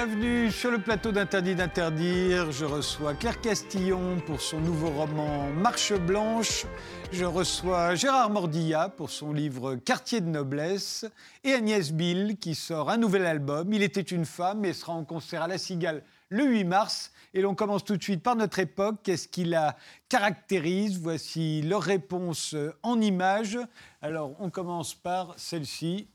Bienvenue sur le plateau d'Interdit d'interdire. Je reçois Claire Castillon pour son nouveau roman Marche blanche. Je reçois Gérard Mordilla pour son livre Quartier de noblesse et Agnès Bill qui sort un nouvel album. Il était une femme et sera en concert à La Cigale le 8 mars. Et l'on commence tout de suite par notre époque. Qu'est-ce qui la caractérise? Voici leur réponse en images. Alors, on commence par celle-ci.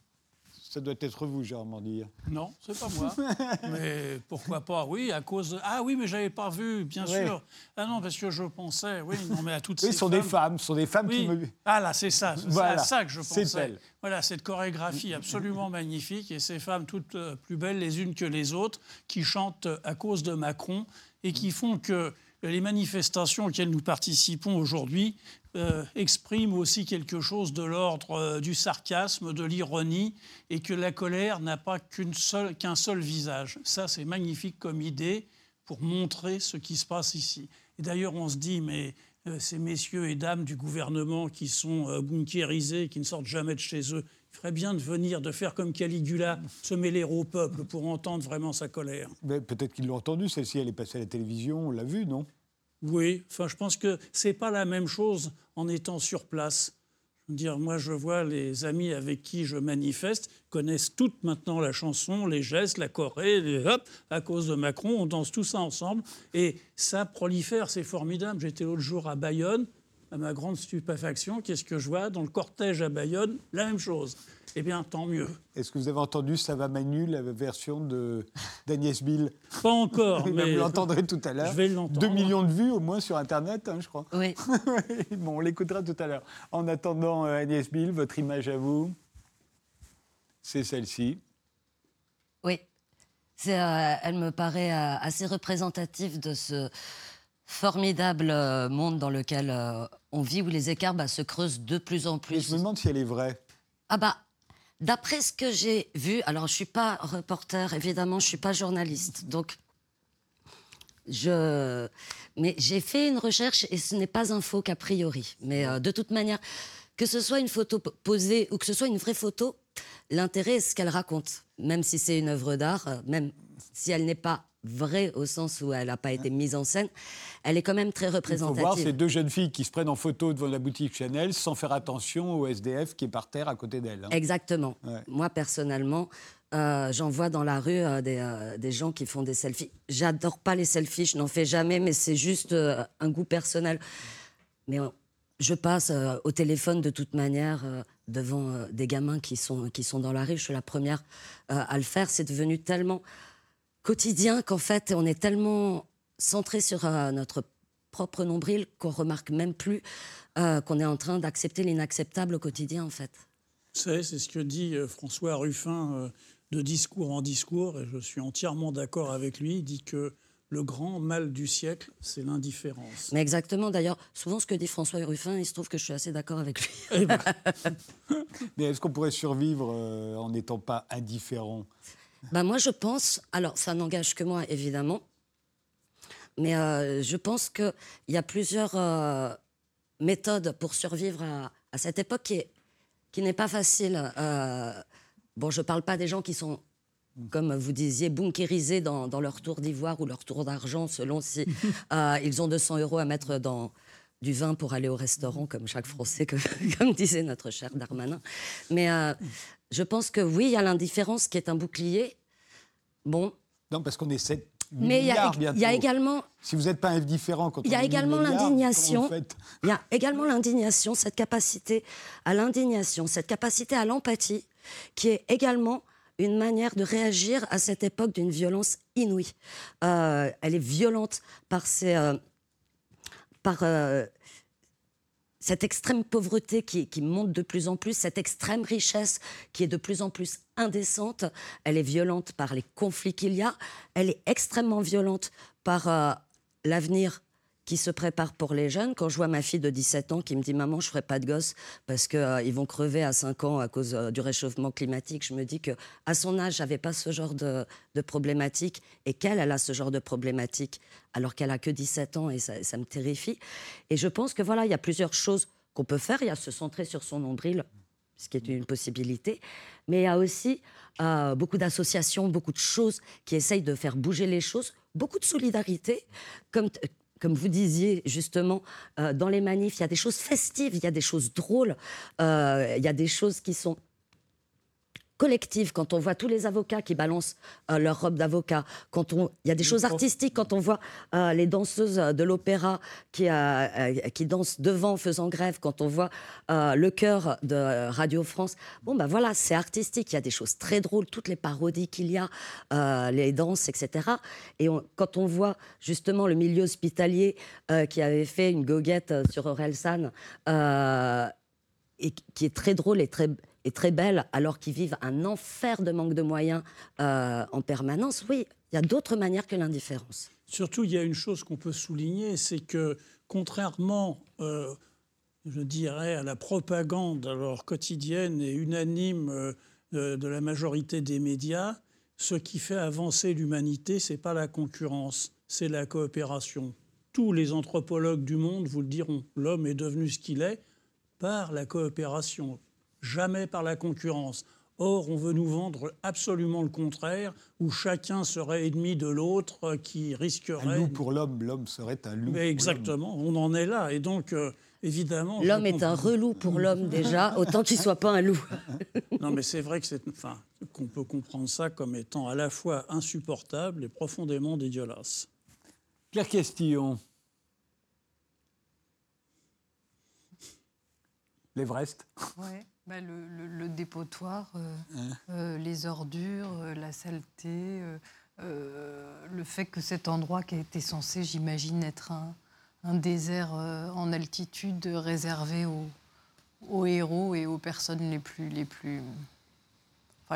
Ça doit être vous, Gérard Mordilla. Non, c'est pas moi. mais pourquoi pas Oui, à cause. Ah oui, mais j'avais pas vu, bien sûr. Ah non, parce que je pensais. Oui, non, mais à toutes Oui, ces ce sont des femmes, ce sont des femmes qui me. Ah là, c'est ça, c'est Voilà, à ça que je c'est pensais. elle. Voilà, cette chorégraphie absolument magnifique et ces femmes toutes euh, plus belles les unes que les autres qui chantent à cause de Macron et qui font que les manifestations auxquelles nous participons aujourd'hui euh, expriment aussi quelque chose de l'ordre euh, du sarcasme, de l'ironie, et que la colère n'a pas qu'un seul visage. Ça, c'est magnifique comme idée pour montrer ce qui se passe ici. Et d'ailleurs, on se dit, mais euh, ces messieurs et dames du gouvernement qui sont bunkérisés, qui ne sortent jamais de chez eux, il ferait bien de venir, de faire comme Caligula, se mêler au peuple pour entendre vraiment sa colère. Mais Peut-être qu'ils l'ont entendue, celle-ci, elle est passée à la télévision, on l'a vue, non? Oui, enfin, je pense que c'est pas la même chose en étant sur place. Dire, moi, je vois les amis avec qui je manifeste connaissent toutes maintenant la chanson, les gestes, la Corée, les hop, à cause de Macron, on danse tout ça ensemble et ça prolifère, c'est formidable. J'étais l'autre jour à Bayonne, à ma grande stupéfaction, qu'est-ce que je vois dans le cortège à Bayonne La même chose. Eh bien, tant mieux. Est-ce que vous avez entendu Ça va Manu, la version de d'Agnès Bill? Pas encore, mais Vous l'entendrez tout à l'heure. je vais l'entendre. 2 millions de vues au moins sur Internet, hein, je crois. Oui. bon, on l'écoutera tout à l'heure. En attendant, euh, Agnès Bill, votre image à vous, c'est celle-ci. Oui. Euh, elle me paraît euh, assez représentative de ce formidable euh, monde dans lequel euh, on vit, où les écarts bah, se creusent de plus en plus. je me demande si elle est vraie. Ah bah, d'après ce que j'ai vu, alors je suis pas reporter, évidemment, je suis pas journaliste, donc je, mais j'ai fait une recherche et ce n'est pas un faux qu'a priori. Mais euh, de toute manière, que ce soit une photo posée ou que ce soit une vraie photo, l'intérêt est ce qu'elle raconte, même si c'est une œuvre d'art, euh, même si elle n'est pas vraie au sens où elle n'a pas été mise en scène, elle est quand même très Il faut représentative. voir ces deux jeunes filles qui se prennent en photo devant la boutique Chanel sans faire attention au SDF qui est par terre à côté d'elles. hein. Exactement. Ouais. Moi, personnellement, euh, j'en vois dans la rue euh, des, euh, des gens qui font des selfies. J'adore pas les selfies, je n'en fais jamais, mais c'est juste un goût personnel. Mais je passe au téléphone de toute manière devant des gamins qui sont, qui sont dans la rue. Je suis la première à le faire. C'est devenu tellement quotidien qu'en fait, on est tellement centré sur euh, notre propre nombril qu'on remarque même plus euh, qu'on est en train d'accepter l'inacceptable au quotidien, en fait. Vous savez, c'est ce que dit euh, François Ruffin euh, de discours en discours, et je suis entièrement d'accord avec lui. Il dit que le grand mal du siècle, c'est l'indifférence. Mais exactement, d'ailleurs, souvent ce que dit François Ruffin, il se trouve que je suis assez d'accord avec lui. Eh ben, Mais est-ce qu'on pourrait survivre euh, en n'étant pas indifférent? Ben, moi, je pense, alors ça n'engage que moi, évidemment, mais euh, je pense qu'il y a plusieurs euh, méthodes pour survivre à, à cette époque qui, est- qui n'est pas facile. Euh, bon, je ne parle pas des gens qui sont, comme vous disiez, bunkérisés dans, dans leur tour d'ivoire ou leur tour d'argent, selon si ils ont 200 euros à mettre dans du vin pour aller au restaurant, comme chaque Français, que- comme disait notre cher Darmanin. Mais je pense que oui, il y a l'indifférence qui est un bouclier. Bon, Non, parce qu'on est 7 mais il y, a, milliards il bientôt. y a également Si vous n'êtes pas indifférent quand Il y a est 1000 également l'indignation. Il y a également l'indignation, cette capacité à l'indignation, cette capacité à l'empathie, qui est également une manière de réagir à cette époque d'une violence inouïe. Euh, elle est violente par, ses, euh, par euh, cette extrême pauvreté qui, monte de plus en plus, cette extrême richesse qui est de plus en plus indécente. Elle est violente par les conflits qu'il y a. Elle est extrêmement violente par euh, l'avenir qui se prépare pour les jeunes. Quand je vois ma fille de 17 ans qui me dit Maman, je ferai pas de gosse parce qu'ils vont crever à 5 ans à cause euh, du réchauffement climatique, je me dis que à son âge, j'avais pas ce genre de, de problématique et qu'elle, elle a ce genre de problématique alors qu'elle a que 17 ans et ça, ça me terrifie. Et je pense que voilà, il y a plusieurs choses qu'on peut faire. Il y a se centrer sur son nombril ce qui est une possibilité. Mais il y a aussi euh, beaucoup d'associations, beaucoup de choses qui essayent de faire bouger les choses, beaucoup de solidarité, comme, comme vous disiez justement, euh, dans les manifs, il y a des choses festives, il y a des choses drôles, euh, il y a des choses qui sont collective, quand on voit tous les avocats qui balancent euh, leur robe d'avocat, quand on, il y a des choses artistiques, quand on voit euh, les danseuses de l'opéra qui, euh, qui dansent devant faisant grève, quand on voit le chœur de Radio France, bon ben voilà, c'est artistique, il y a des choses très drôles, toutes les parodies qu'il y a, les danses, etc. Et quand on voit justement le milieu hospitalier qui avait fait une goguette sur Orelsan, et qui est très drôle et très est très belle alors qu'ils vivent un enfer de manque de moyens euh, en permanence, oui, il y a d'autres manières que l'indifférence. Surtout, il y a une chose qu'on peut souligner, c'est que contrairement, euh, je dirais, à la propagande alors quotidienne et unanime euh, de, de, la majorité des médias, ce qui fait avancer l'humanité, c'est pas la concurrence, c'est la coopération. Tous les anthropologues du monde vous le diront. L'homme est devenu ce qu'il est par la coopération jamais par la concurrence. Or, on veut nous vendre absolument le contraire, où chacun serait ennemi de l'autre, qui risquerait. Un loup pour l'homme, l'homme serait un loup. Mais exactement, on en est là. Et donc, euh, évidemment. L'homme est un relou pour l'homme déjà, autant qu'il soit pas un loup. non, mais c'est vrai que c'est, enfin, qu'on peut comprendre ça comme étant à la fois insupportable et profondément dégueulasse. Claire Castillon. L'Everest. Ouais. Bah, le, dépotoir, euh, hein. euh, les ordures, euh, la saleté, le fait que cet endroit qui était censé, j'imagine, être un, désert en altitude réservé aux, héros et aux personnes les plus, les plus,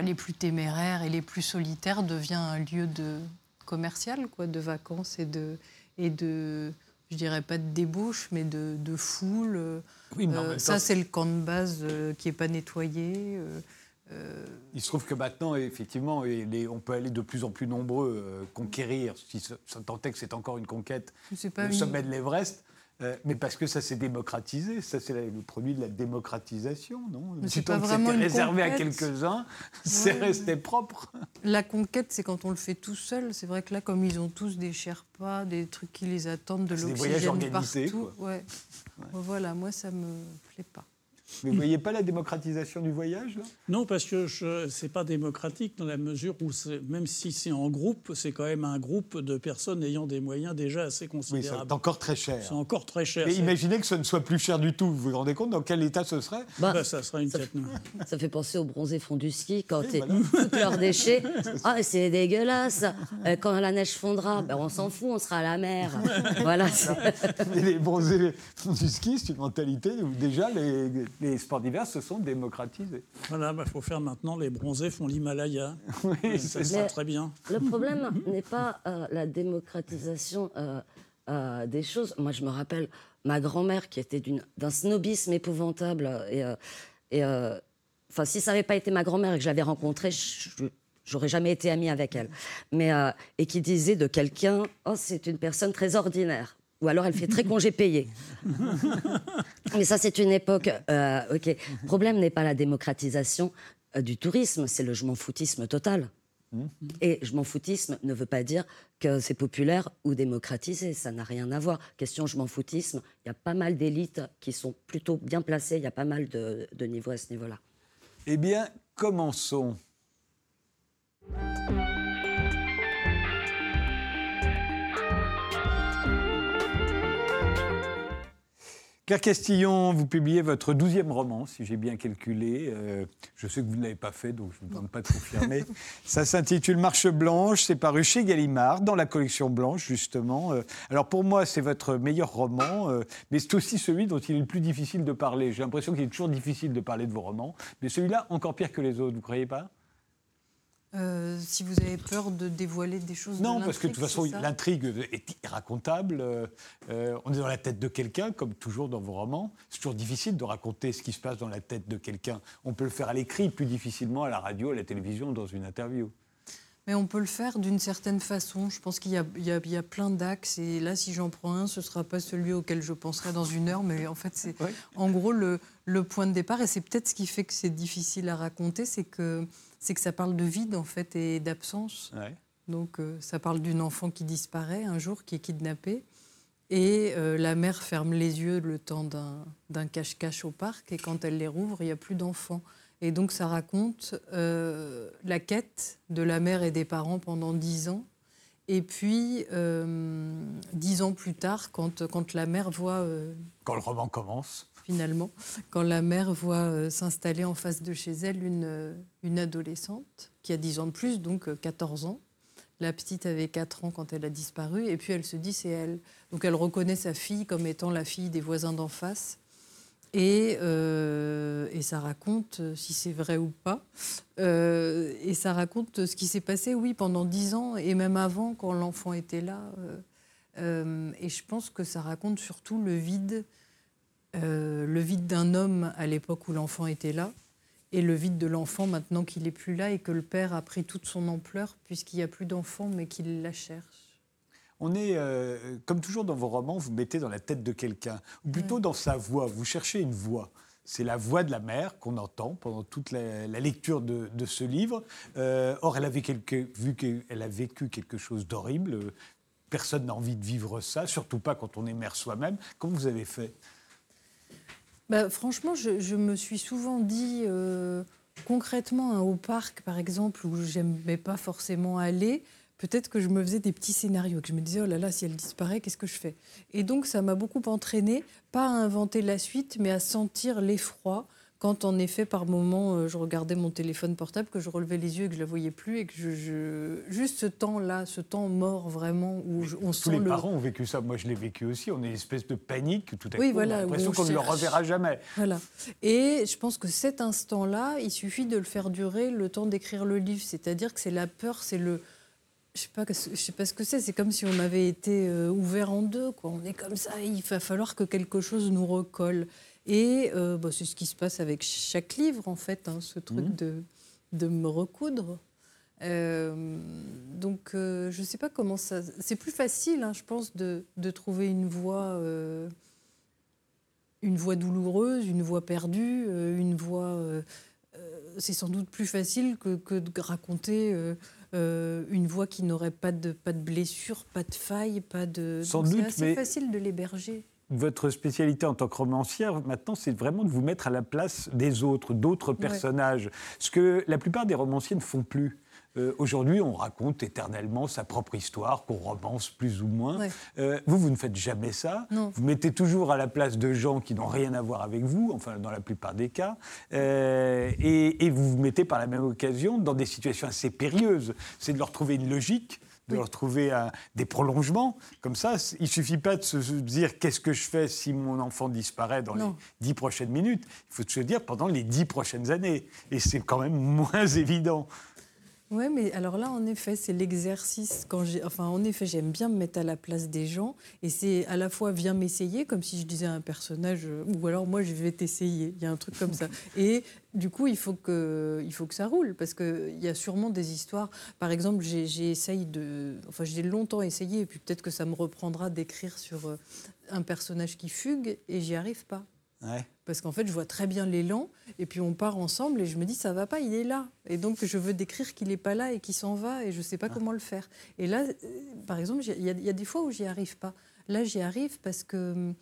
les plus téméraires et les plus solitaires devient un lieu de commercial, quoi, de vacances et de, et de je dirais pas de débouche, mais de, de foule. Oui, euh, ça, c'est le camp de base euh, qui n'est pas nettoyé. Euh, Il se trouve que maintenant, effectivement, on peut aller de plus en plus nombreux conquérir, si ça, tentait que c'est encore une conquête, le sommet de l'Everest. Euh, mais parce que ça s'est démocratisé, ça c'est le produit de la démocratisation, non? C'est pas vraiment réservé à quelques-uns, c'est resté propre. La conquête, c'est quand on le fait tout seul. C'est vrai que là, comme ils ont tous des Sherpas, des trucs qui les attendent, de l'oxygène partout. Ouais. Voilà, moi ça me plaît pas. Mais vous ne voyez pas la démocratisation du voyage là? Non, parce que ce n'est pas démocratique dans la mesure où, même si c'est en groupe, c'est quand même un groupe de personnes ayant des moyens déjà assez considérables. Oui, c'est encore très cher. C'est encore très cher. Mais imaginez que ce ne soit plus cher du tout. Vous vous rendez compte dans quel état ce serait? Bah, bah, Ça serait une ça, ça fait penser aux bronzés fonds du ski quand oui, tous leurs déchets. Ah, c'est dégueulasse. Euh, quand la neige fondra, ben, on s'en fout, on sera à la mer. voilà. les bronzés du ski, c'est une mentalité où déjà les les sports d'hiver se sont démocratisés. Voilà, il bah, faut faire maintenant les bronzés font l'Himalaya. oui, ça sera très bien. Le problème n'est pas euh, la démocratisation euh, euh, des choses. Moi, je me rappelle ma grand-mère qui était d'un snobisme épouvantable. Et, et enfin, si ça n'avait pas été ma grand-mère et que je l'avais rencontrée, j'aurais jamais été amie avec elle. Mais, et qui disait de quelqu'un, oh, c'est une personne très ordinaire. Ou alors elle fait très congé payé. Mais ça, c'est une époque. Euh, ok. Le problème n'est pas la démocratisation euh, du tourisme, c'est le je m'en foutisme total. Mmh. Et je m'en foutisme ne veut pas dire que c'est populaire ou démocratisé, ça n'a rien à voir. Question je m'en foutisme, il y a pas mal d'élites qui sont plutôt bien placées, il y a pas mal de, de niveaux à ce niveau-là. Eh bien, commençons. Claire Castillon, vous publiez votre douzième roman, si j'ai bien calculé. Euh, je sais que vous ne l'avez pas fait, donc je ne demande pas de confirmer. Ça s'intitule Marche blanche, c'est paru chez Gallimard, dans la collection blanche, justement. Euh, alors pour moi, c'est votre meilleur roman, euh, mais c'est aussi celui dont il est le plus difficile de parler. J'ai l'impression qu'il est toujours difficile de parler de vos romans, mais celui-là, encore pire que les autres, vous ne croyez pas? Euh, si vous avez peur de dévoiler des choses Non, parce que de toute façon, l'intrigue est irracontable. Euh, on est dans la tête de quelqu'un, comme toujours dans vos romans. C'est toujours difficile de raconter ce qui se passe dans la tête de quelqu'un. On peut le faire à l'écrit, plus difficilement à la radio, à la télévision, dans une interview. Mais on peut le faire d'une certaine façon. Je pense qu'il y, y, a plein d'axes. Et là, si j'en prends un, ce ne sera pas celui auquel je penserai dans une heure. Mais en fait, c'est en gros le, le, point de départ. Et c'est peut-être ce qui fait que c'est difficile à raconter. C'est que, que ça parle de vide, en fait, et d'absence. Donc, euh, ça parle d'une enfant qui disparaît un jour, qui est kidnappée. Et euh, la mère ferme les yeux le temps d'un cache-cache au parc. Et quand elle les rouvre, il n'y a plus d'enfants. Et donc ça raconte euh, la quête de la mère et des parents pendant dix ans. Et puis, dix ans plus tard, quand, quand la mère voit... Quand le roman commence. Finalement, quand la mère voit s'installer en face de chez elle une, une adolescente qui a dix ans de plus, donc 14 ans. La petite avait 4 ans quand elle a disparu, et puis elle se dit c'est elle. Donc elle reconnaît sa fille comme étant la fille des voisins d'en face. Euh, et, ça raconte, euh, si c'est vrai ou pas, euh, et ça raconte ce qui s'est passé, oui, pendant dix ans, et même avant, quand l'enfant était là. et je pense que ça raconte surtout le vide, le vide d'un homme à l'époque où l'enfant était là, et le vide de l'enfant maintenant qu'il n'est plus là, et que le père a pris toute son ampleur, puisqu'il n'y a plus d'enfant, mais qu'il la cherche. On est, euh, comme toujours dans vos romans, vous mettez dans la tête de quelqu'un, ou plutôt dans sa voix, vous cherchez une voix. C'est la voix de la mère qu'on entend pendant toute la, lecture de, ce livre. Euh, or, elle avait vu qu'elle a vécu quelque chose d'horrible. Personne n'a envie de vivre ça, surtout pas quand on est mère soi-même. Comment vous avez fait? Bah, Franchement, je, me suis souvent dit, euh, concrètement, au parc, par exemple, où j'aimais pas forcément aller, peut-être que je me faisais des petits scénarios, que je me disais, oh là là, si elle disparaît, qu'est-ce que je fais? Et donc, ça m'a beaucoup entraîné, pas à inventer la suite, mais à sentir l'effroi quand, en effet, par moment, euh, je regardais mon téléphone portable, que je relevais les yeux et que je la voyais plus, et que je, juste ce temps-là, ce temps mort vraiment, où on sent Tous les parents ont vécu ça. Moi, je l'ai vécu aussi. On est une espèce de panique tout à coup. Oui, voilà, on a l'impression qu'on ne le reverra jamais. Voilà. Et je pense que cet instant-là, il suffit de le faire durer le temps d'écrire le livre. C'est-à-dire que c'est la peur, c'est le je sais pas, je sais pas ce que c'est. C'est comme si on avait été euh, ouvert en deux. Quoi. On est comme ça. Il va falloir que quelque chose nous recolle. Et euh, bah, c'est ce qui se passe avec chaque livre, en fait, hein, ce truc mmh. de, de me recoudre. Euh, donc, je ne sais pas comment ça. C'est plus facile, hein, je pense, de, de, trouver une voix, une voix douloureuse, une voix perdue, une voix. c'est sans doute plus facile que, que de raconter euh, une voix qui n'aurait pas de, pas de blessure, pas de faille, pas de... Sans doute, c'est assez facile de l'héberger. Votre spécialité en tant que romancière, maintenant, c'est vraiment de vous mettre à la place des autres, d'autres personnages. Ce que la plupart des romanciers ne font plus. Euh, aujourd'hui, on raconte éternellement sa propre histoire, qu'on romance plus ou moins. Euh, vous, vous ne faites jamais ça. Vous mettez toujours à la place de gens qui n'ont rien à voir avec vous, enfin dans la plupart des cas, euh, et, vous vous mettez par la même occasion dans des situations assez périlleuses. C'est de leur trouver une logique de leur trouver des prolongements. Comme ça, il ne suffit pas de se dire qu'est-ce que je fais si mon enfant disparaît dans les dix prochaines minutes. Il faut se dire pendant les dix prochaines années. Et c'est quand même moins évident. Oui, mais alors là, en effet, c'est l'exercice. Quand j'ai, enfin, en effet, j'aime bien me mettre à la place des gens, et c'est à la fois viens m'essayer, comme si je disais à un personnage, euh, ou alors moi je vais t'essayer. Il y a un truc comme ça. Et du coup, il faut que, il faut que ça roule, parce qu'il y a sûrement des histoires. Par exemple, j'ai, essayé de, enfin, j'ai longtemps essayé, et puis peut-être que ça me reprendra d'écrire sur euh, un personnage qui fugue, et j'y arrive pas. Parce qu'en fait, je vois très bien l'élan, et puis on part ensemble, et je me dis, ça va pas, il est là. Et donc, je veux décrire qu'il n'est pas là et qu'il s'en va, et je ne sais pas ah. comment le faire. Et là, euh, par exemple, il y, a des fois où j'y arrive pas. Là, j'y arrive parce que,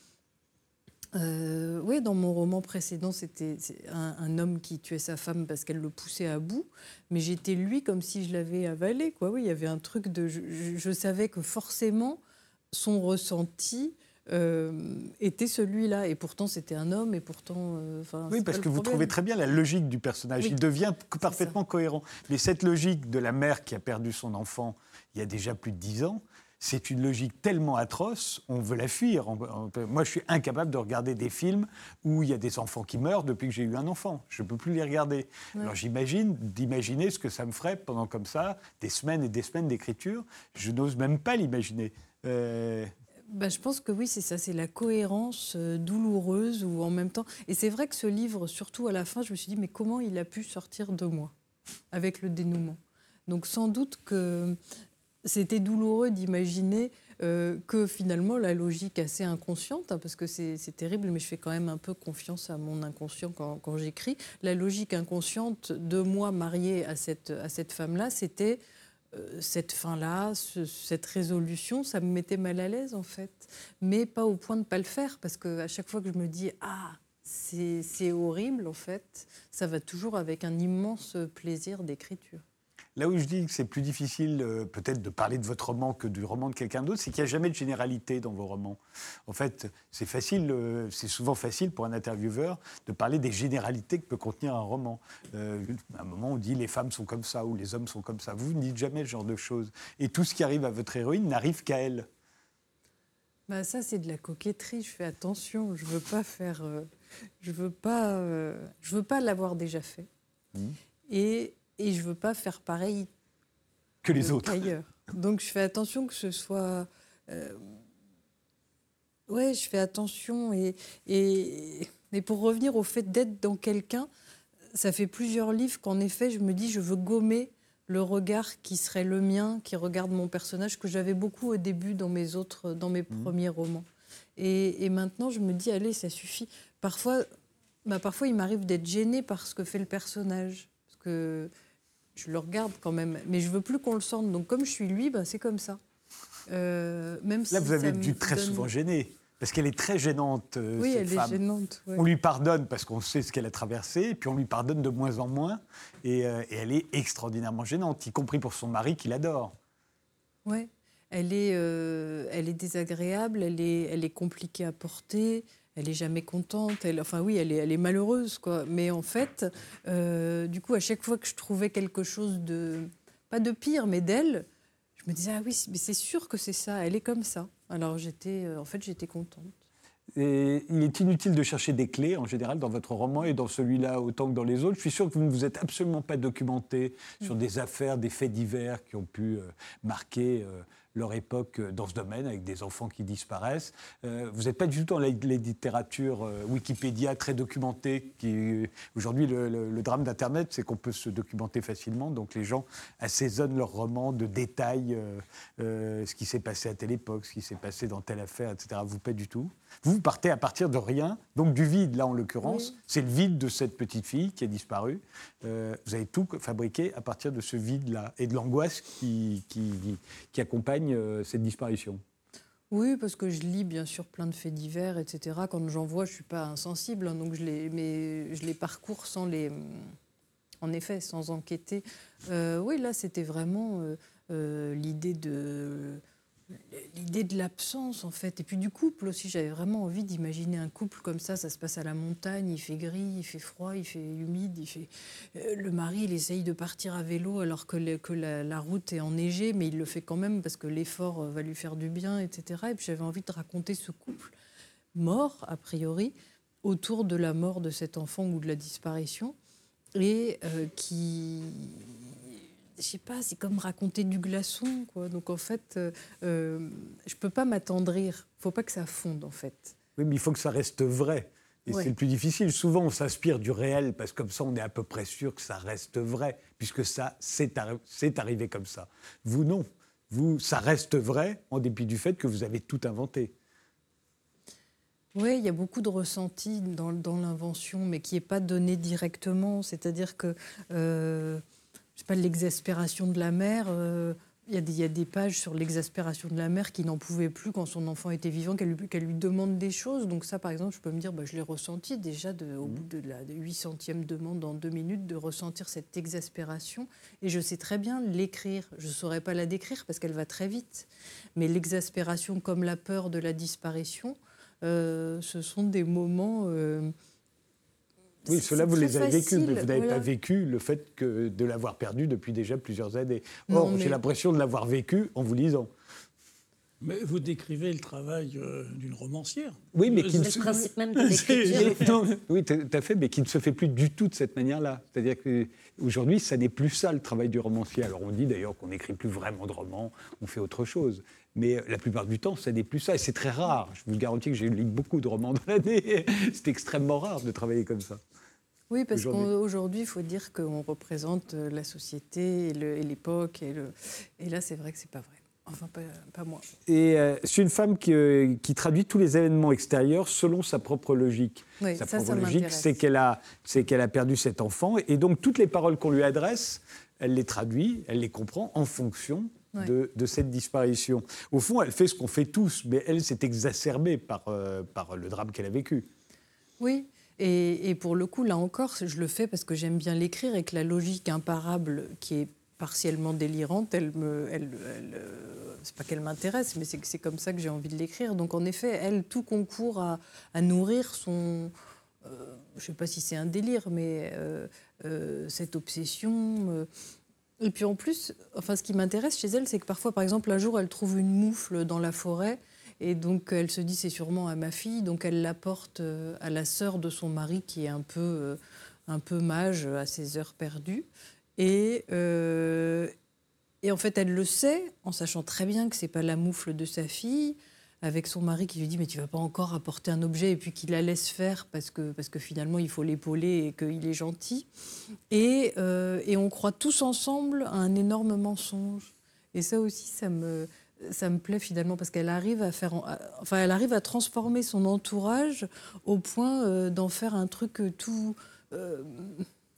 euh, oui, dans mon roman précédent, c'était un, homme qui tuait sa femme parce qu'elle le poussait à bout, mais j'étais lui comme si je l'avais avalé. Quoi. Oui, il y avait un truc de. je savais que forcément, son ressenti euh, était celui-là. Et pourtant, c'était un homme, et pourtant. Euh, oui, parce que vous trouvez très bien la logique du personnage. Il devient parfaitement cohérent. Mais cette logique de la mère qui a perdu son enfant il y a déjà plus de dix ans, c'est une logique tellement atroce, on veut la fuir. moi, je suis incapable de regarder des films où il y a des enfants qui meurent depuis que j'ai eu un enfant. Je ne peux plus les regarder. Alors j'imagine, d'imaginer ce que ça me ferait pendant comme ça, des semaines et des semaines d'écriture, je n'ose même pas l'imaginer. Euh, bah, je pense que oui, c'est ça, c'est la cohérence euh, douloureuse ou en même temps. Et c'est vrai que ce livre, surtout à la fin, je me suis dit, mais comment il a pu sortir de moi avec le dénouement? Donc sans doute que c'était douloureux d'imaginer euh, que finalement la logique assez inconsciente, hein, parce que c'est terrible, mais je fais quand même un peu confiance à mon inconscient quand, j'écris, la logique inconsciente de moi mariée à cette, à cette femme-là, c'était cette fin-là, cette résolution, ça me mettait mal à l'aise en fait, mais pas au point de ne pas le faire, parce qu'à chaque fois que je me dis ah c'est horrible en fait, ça va toujours avec un immense plaisir d'écriture. Là où je dis que c'est plus difficile euh, peut-être de parler de votre roman que du roman de quelqu'un d'autre, c'est qu'il n'y a jamais de généralité dans vos romans. En fait, c'est facile, euh, c'est souvent facile pour un intervieweur de parler des généralités que peut contenir un roman. Euh, à un moment, on dit les femmes sont comme ça ou les hommes sont comme ça. Vous ne dites jamais ce genre de choses. Et tout ce qui arrive à votre héroïne n'arrive qu'à elle. Bah ça, c'est de la coquetterie. Je fais attention. Je veux pas faire. je veux pas. je veux pas l'avoir déjà fait. Mmh. Et et je veux pas faire pareil que les autres ailleurs. Donc je fais attention que ce soit. Euh, ouais, je fais attention et, et, et pour revenir au fait d'être dans quelqu'un, ça fait plusieurs livres qu'en effet je me dis je veux gommer le regard qui serait le mien, qui regarde mon personnage que j'avais beaucoup au début dans mes autres, dans mes mmh. premiers romans. Et, et, maintenant je me dis allez ça suffit. Parfois, bah parfois il m'arrive d'être gênée par ce que fait le personnage, parce que je le regarde quand même, mais je veux plus qu'on le sente. Donc comme je suis lui, ben, c'est comme ça. Euh, même Là, vous avez dû très souvent gêner. Parce qu'elle est très gênante, euh, oui, cette elle est gênante. On lui pardonne parce qu'on sait ce qu'elle a traversé, et puis on lui pardonne de moins en moins. Et, euh, et elle est extraordinairement gênante, y compris pour son mari qui l'adore. Oui, elle, est, elle est désagréable, elle est, elle est compliquée à porter elle est jamais contente. Elle, enfin oui, elle est, elle est malheureuse, quoi. Mais en fait, euh, du coup, à chaque fois que je trouvais quelque chose de pas de pire, mais d'elle, je me disais ah oui, mais c'est sûr que c'est ça. Elle est comme ça. Alors j'étais, euh, en fait, j'étais contente. Et il est inutile de chercher des clés en général dans votre roman et dans celui-là autant que dans les autres. Je suis sûr que vous ne vous êtes absolument pas documenté sur mm. des affaires, des faits divers qui ont pu euh, marquer leur époque euh, dans ce domaine, avec des enfants qui disparaissent. Euh, vous n'êtes pas du tout dans la, littérature euh, Wikipédia très documentée. Qui, aujourd'hui, le, drame d'Internet, c'est qu'on peut se documenter facilement. Donc les gens assaisonnent leurs romans de détails, ce qui s'est passé à telle époque, ce qui s'est passé dans telle affaire, etc. Vous, pas du tout? Vous partez à partir de rien, donc du vide, là en l'occurrence. C'est le vide de cette petite fille qui a disparu. vous avez tout fabriqué à partir de ce vide-là et de l'angoisse qui, qui, qui accompagne euh, cette disparition oui, parce que je lis bien sûr plein de faits divers, etc. Quand j'en vois, je ne suis pas insensible, hein, donc je les, mais je les parcours sans les, en effet, sans enquêter. Euh, oui, là, c'était vraiment euh, l'idée de l'idée de l'absence en fait. Et puis du couple aussi j'avais vraiment envie d'imaginer un couple comme ça. Ça se passe à la montagne il fait gris il fait froid il fait humide il fait euh, le mari il essaye de partir à vélo alors que, que la, route est enneigée mais il le fait quand même parce que l'effort euh, va lui faire du bien etc et puis j'avais envie de raconter ce couple mort a priori autour de la mort de cet enfant ou de la disparition et euh, qui je sais pas, c'est comme raconter du glaçon, quoi. Donc en fait, euh, euh, je peux pas m'attendrir. Faut pas que ça fonde, en fait. Oui, mais il faut que ça reste vrai. Et c'est le plus difficile. Souvent, on s'inspire du réel parce que comme ça, on est à peu près sûr que ça reste vrai, puisque ça, c'est arrivé comme ça. Vous, non. Vous, ça reste vrai en dépit du fait que vous avez tout inventé. Oui, il y a beaucoup de ressentis dans, l'invention, mais qui n'est pas donné directement. C'est-à-dire que euh, je sais pas, l'exaspération de la mère. Euh, il y, a des pages sur l'exaspération de la mère qui n'en pouvait plus quand son enfant était vivant, qu'elle lui, demande des choses. Donc ça, par exemple, je peux me dire, bah, je l'ai ressenti déjà au bout de la 800e demande en deux minutes, de ressentir cette exaspération. Et je sais très bien l'écrire. Je ne saurais pas la décrire parce qu'elle va très vite. Mais l'exaspération comme la peur de la disparition, euh, ce sont des moments... Euh, oui, cela, vous les avez vécus, mais vous n'avez pas vécu le fait que de l'avoir perdu depuis déjà plusieurs années. Or, j'ai l'impression de l'avoir vécu en vous lisant. Mais vous décrivez le travail euh, d'une romancière. Oui, mais qui ne se... principe même de Oui, tout à fait, mais qui ne se fait plus du tout de cette manière-là. C'est-à-dire qu'aujourd'hui, ça n'est plus ça le travail du romancier. Alors on dit d'ailleurs qu'on n'écrit plus vraiment de romans, on fait autre chose. Mais la plupart du temps, ça n'est plus ça. Et c'est très rare. Je vous garantis que j'ai lu beaucoup de romans dans l'année. C'est extrêmement rare de travailler comme ça. Oui, parce qu'aujourd'hui, il faut dire qu'on représente la société et l'époque. Et, et, là, c'est vrai que c'est pas vrai. Enfin, pas, moi. Et euh, c'est une femme qui, euh, qui, traduit tous les événements extérieurs selon sa propre logique. sa propre logique, c'est qu'elle a, qu'elle a perdu cet enfant. Et donc, toutes les paroles qu'on lui adresse, elle les traduit, elle les comprend en fonction de, de, cette disparition. Au fond, elle fait ce qu'on fait tous, mais elle s'est exacerbée par, euh, par le drame qu'elle a vécu. Oui, et, et, pour le coup, là encore, je le fais parce que j'aime bien l'écrire et que la logique imparable qui est partiellement délirante, elle me, elle, euh, c'est pas qu'elle m'intéresse, mais c'est que c'est comme ça que j'ai envie de l'écrire. Donc en effet, elle, tout concourt à, nourrir son, euh, je sais pas si c'est un délire, mais euh, cette obsession. Et puis en plus, enfin, ce qui m'intéresse chez elle, c'est que parfois, par exemple, un jour, elle trouve une moufle dans la forêt. Et donc, elle se dit, c'est sûrement à ma fille. Donc, elle l'apporte à la sœur de son mari, qui est un peu, un peu mage à ses heures perdues. Et, euh, et en fait, elle le sait, en sachant très bien que c'est pas la moufle de sa fille, avec son mari qui lui dit mais tu vas pas encore apporter un objet et puis qui la laisse faire parce que, parce que finalement il faut l'épauler et qu'il est gentil. Et, euh, et, on croit tous ensemble à un énorme mensonge. Et ça aussi, ça me, ça me plaît finalement parce qu'elle arrive à faire, enfin elle arrive à transformer son entourage au point euh, d'en faire un truc tout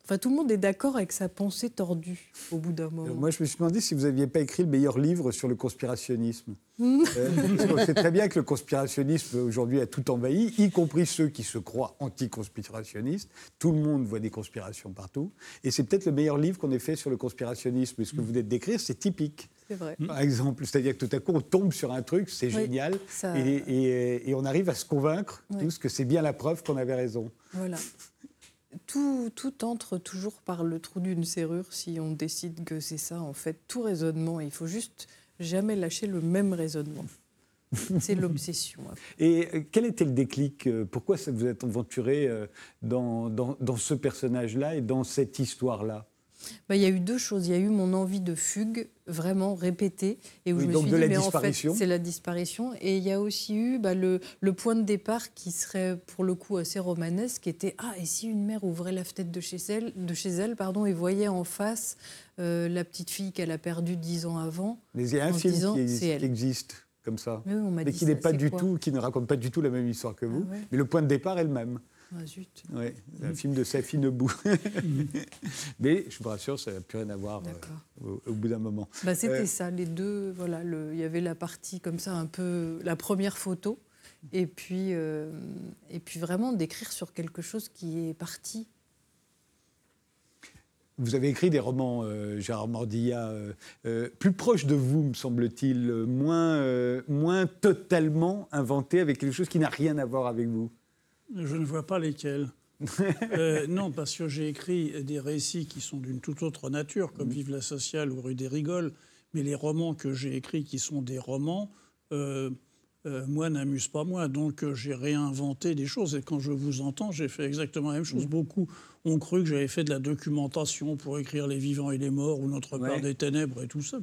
Enfin, tout le monde est d'accord avec sa pensée tordue au bout d'un moment. moi, je me suis demandé si vous n'aviez pas écrit le meilleur livre sur le conspirationnisme. Hmm. euh, sait très bien que le conspirationnisme aujourd'hui a tout envahi, y compris ceux qui se croient anti-conspirationnistes. Tout le monde voit des conspirations partout. Et c'est peut-être le meilleur livre qu'on ait fait sur le conspirationnisme. Et ce que vous venez de décrire, c'est typique. C'est vrai. Par exemple, c'est-à-dire que tout à coup, on tombe sur un truc, c'est génial, et, on arrive à se convaincre tous que c'est bien la preuve qu'on avait raison. Voilà tout, entre toujours par le trou d'une serrure si on décide que c'est ça, en fait. Tout raisonnement, il faut juste jamais lâcher le même raisonnement. C'est l'obsession. Et euh, quel était le déclic euh, Pourquoi vous êtes aventuré euh, dans ce personnage-là et dans cette histoire-là? Bah, il y a eu deux choses. Il y a eu mon envie de fugue, vraiment répétée, et où je me suis de dit, la mais en fait, c'est la disparition. Et il y a aussi eu bah, le, le, point de départ qui serait pour le coup assez romanesque, qui était ah et si une mère ouvrait la fenêtre de chez elle, de chez elle, pardon, et voyait en face euh, la petite fille qu'elle a perdue dix ans avant. Mais il y a un film qui, existe comme ça, mais, qui n'est pas du tout, qui ne raconte pas du tout la même histoire que vous. Ah mais le point de départ est le même. Ah, zut. Oui, un film de Safi Nebou. Mais je vous rassure, ça n'a plus rien à voir euh, au, bout d'un moment. Bah, C'était euh, ça, les deux. Voilà, il y avait la partie comme ça, un peu la première photo, et puis, euh, et puis vraiment d'écrire sur quelque chose qui est parti. Vous avez écrit des romans, Gérard Mordilla, plus proches de vous, me semble-t-il, moins, moins totalement inventés, avec quelque chose qui n'a rien à voir avec vous. Je ne vois pas lesquels. Euh, non, parce que j'ai écrit des récits qui sont d'une toute autre nature, comme Vive la sociale ou Rue des Rigoles, mais les romans que j'ai écrits qui sont des romans, euh, euh, moi, n'amusent pas moi. Donc j'ai réinventé des choses. Et quand je vous entends, j'ai fait exactement la même chose. Beaucoup ont cru que j'avais fait de la documentation pour écrire Les vivants et les morts ou Notre part des ténèbres et tout ça.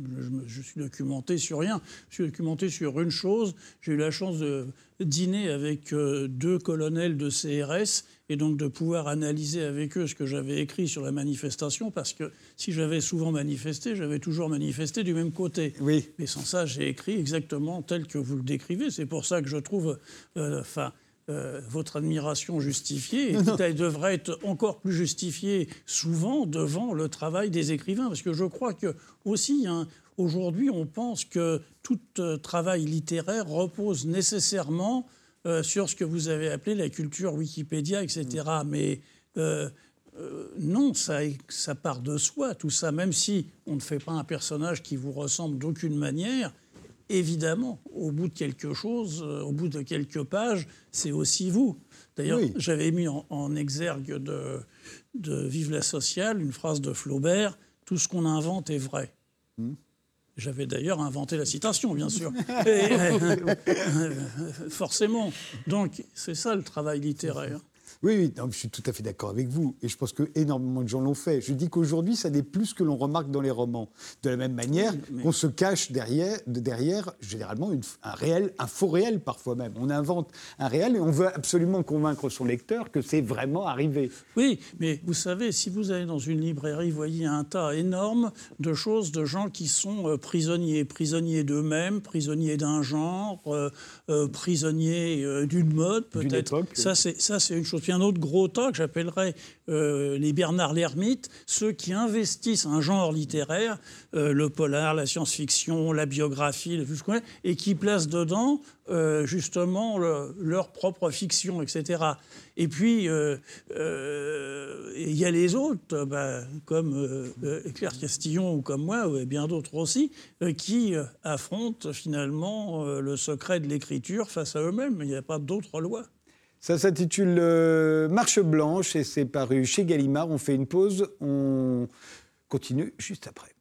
Je, suis documenté sur rien. Je suis documenté sur une chose. J'ai eu la chance de dîner avec euh, deux colonels de CRS et donc de pouvoir analyser avec eux ce que j'avais écrit sur la manifestation parce que si j'avais souvent manifesté, j'avais toujours manifesté du même côté. Oui. Mais sans ça, j'ai écrit exactement tel que vous le décrivez. C'est pour ça que je trouve, euh, enfin, euh, votre admiration justifiée, et elle devrait être encore plus justifiée souvent devant le travail des écrivains, parce que je crois que aussi hein, aujourd'hui on pense que tout euh, travail littéraire repose nécessairement euh, sur ce que vous avez appelé la culture Wikipédia, etc. Mm. Mais non, ça, ça part de soi, tout ça, même si on ne fait pas un personnage qui vous ressemble d'aucune manière évidemment, au bout de quelque chose, euh, au bout de quelques pages, c'est aussi vous. D'ailleurs, j'avais mis en, exergue de, Vive la sociale une phrase de Flaubert Tout ce qu'on invente est vrai. Hmm. J'avais d'ailleurs inventé la citation, bien sûr. Euh, forcément. Donc, c'est ça le travail littéraire. Oui, oui je suis tout à fait d'accord avec vous. Et je pense que énormément de gens l'ont fait. Je dis qu'aujourd'hui, ça n'est plus ce que l'on remarque dans les romans. De la même manière qu'on se cache derrière, derrière généralement, un réel, un faux réel parfois même. On invente un réel et on veut absolument convaincre son lecteur que c'est vraiment arrivé. Oui, mais vous savez, si vous allez dans une librairie, vous voyez un tas énorme de choses, de gens qui sont euh, prisonniers, prisonniers d'eux-mêmes, prisonniers d'un genre, euh, euh, prisonniers d'une mode peut-être. Ça, c'est une chose un autre gros tas que j'appellerais euh, les Bernard Lermite, ceux qui investissent un genre littéraire, euh, le polar, la science-fiction, la biographie, tout ce qu'on et qui placent dedans euh, justement leur propre fiction, etc. Et puis, il y a les autres, bah, comme Claire Castillon ou comme moi, et bien d'autres aussi, qui affrontent finalement le secret de l'écriture face à eux-mêmes. Il n'y a pas d'autre loi. Ça s'intitule euh, Marche blanche et c'est paru chez Gallimard. On fait une pause, on continue juste après.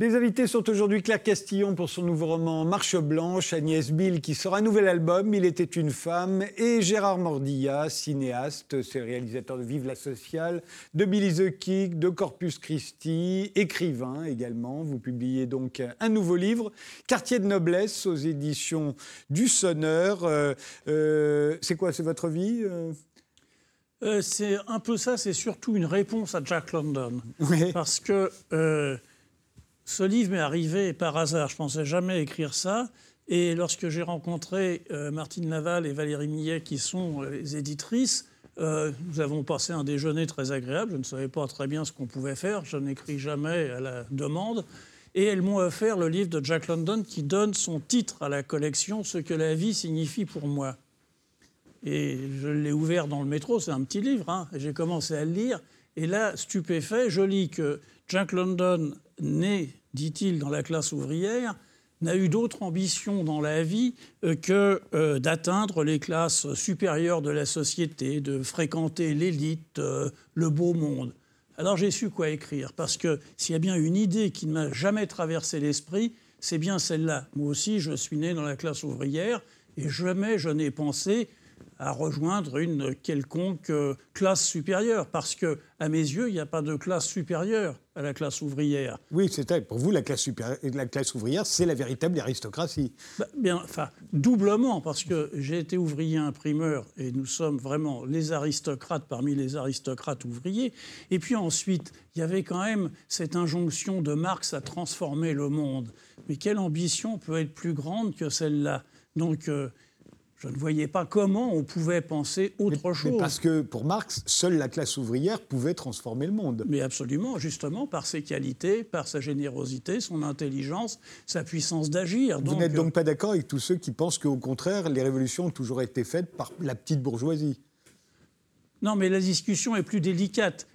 Les invités sont aujourd'hui Claire Castillon pour son nouveau roman Marche Blanche, Agnès Bill qui sort un nouvel album, Il était une femme, et Gérard Mordilla, cinéaste, c'est réalisateur de Vive la sociale, de Billy the Kick, de Corpus Christi, écrivain également. Vous publiez donc un nouveau livre, Quartier de noblesse, aux éditions du Sonneur. Euh, euh, c'est quoi, c'est votre vie euh? C'est un peu ça, c'est surtout une réponse à Jack London. Oui. Parce que ce livre m'est arrivé par hasard. Je pensais jamais écrire ça. Et lorsque j'ai rencontré euh, Martine Laval et Valérie Millet, qui sont euh, les éditrices, euh, nous avons passé un déjeuner très agréable. Je ne savais pas très bien ce qu'on pouvait faire. Je n'écris jamais à la demande. Et elles m'ont offert le livre de Jack London qui donne son titre à la collection, Ce que la vie signifie pour moi. Et je l'ai ouvert dans le métro, c'est un petit livre. Hein. J'ai commencé à le lire. Et là, stupéfait, je lis que Jack London né, dit-il, dans la classe ouvrière, n'a eu d'autre ambition dans la vie euh, que euh, d'atteindre les classes supérieures de la société, de fréquenter l'élite, euh, le beau monde. Alors j'ai su quoi écrire, parce que s'il y a bien une idée qui ne m'a jamais traversé l'esprit, c'est bien celle-là. Moi aussi, je suis né dans la classe ouvrière, et jamais je n'ai pensé à rejoindre une quelconque euh, classe supérieure, parce que, à mes yeux, il n'y a pas de classe supérieure à la classe ouvrière. Oui, c'est pour vous la classe, supérieure, la classe ouvrière, c'est la véritable aristocratie. Bah, bien, enfin, doublement, parce que j'ai été ouvrier imprimeur et nous sommes vraiment les aristocrates parmi les aristocrates ouvriers. Et puis ensuite, il y avait quand même cette injonction de Marx à transformer le monde. Mais quelle ambition peut être plus grande que celle-là? Donc euh, je ne voyais pas comment on pouvait penser autre chose. parce que pour Marx, seule la classe ouvrière pouvait transformer le monde. Mais absolument, justement, par ses qualités, par sa générosité, son intelligence, sa puissance d'agir. Vous n'êtes donc pas d'accord avec tous ceux qui pensent qu'au contraire, les révolutions ont toujours été faites par la petite bourgeoisie? Non, mais la discussion est plus délicate.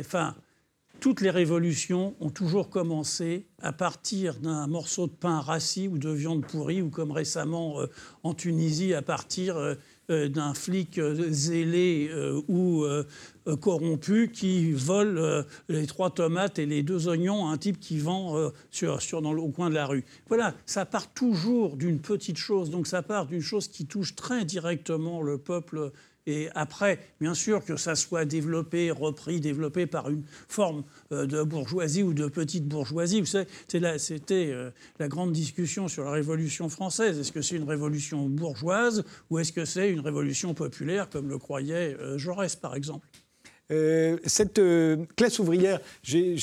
enfin, toutes les révolutions ont toujours commencé à partir d'un morceau de pain rassis ou de viande pourrie, ou comme récemment euh, en Tunisie, à partir euh, euh, d'un flic zélé ou corrompu qui vole les trois tomates et les deux oignons à un type qui vend sur, au coin de la rue. Voilà, ça part toujours d'une petite chose, donc ça part d'une chose qui touche très directement le peuple et après, bien sûr, que ça soit développé, repris, développé par une forme euh, de bourgeoisie ou de petite bourgeoisie. Vous savez, c'était euh, la grande discussion sur la Révolution française. Est-ce que c'est une révolution bourgeoise ou est-ce que c'est une révolution populaire, comme le croyait euh, Jaurès, par exemple? Euh, cette euh, classe ouvrière, j'ai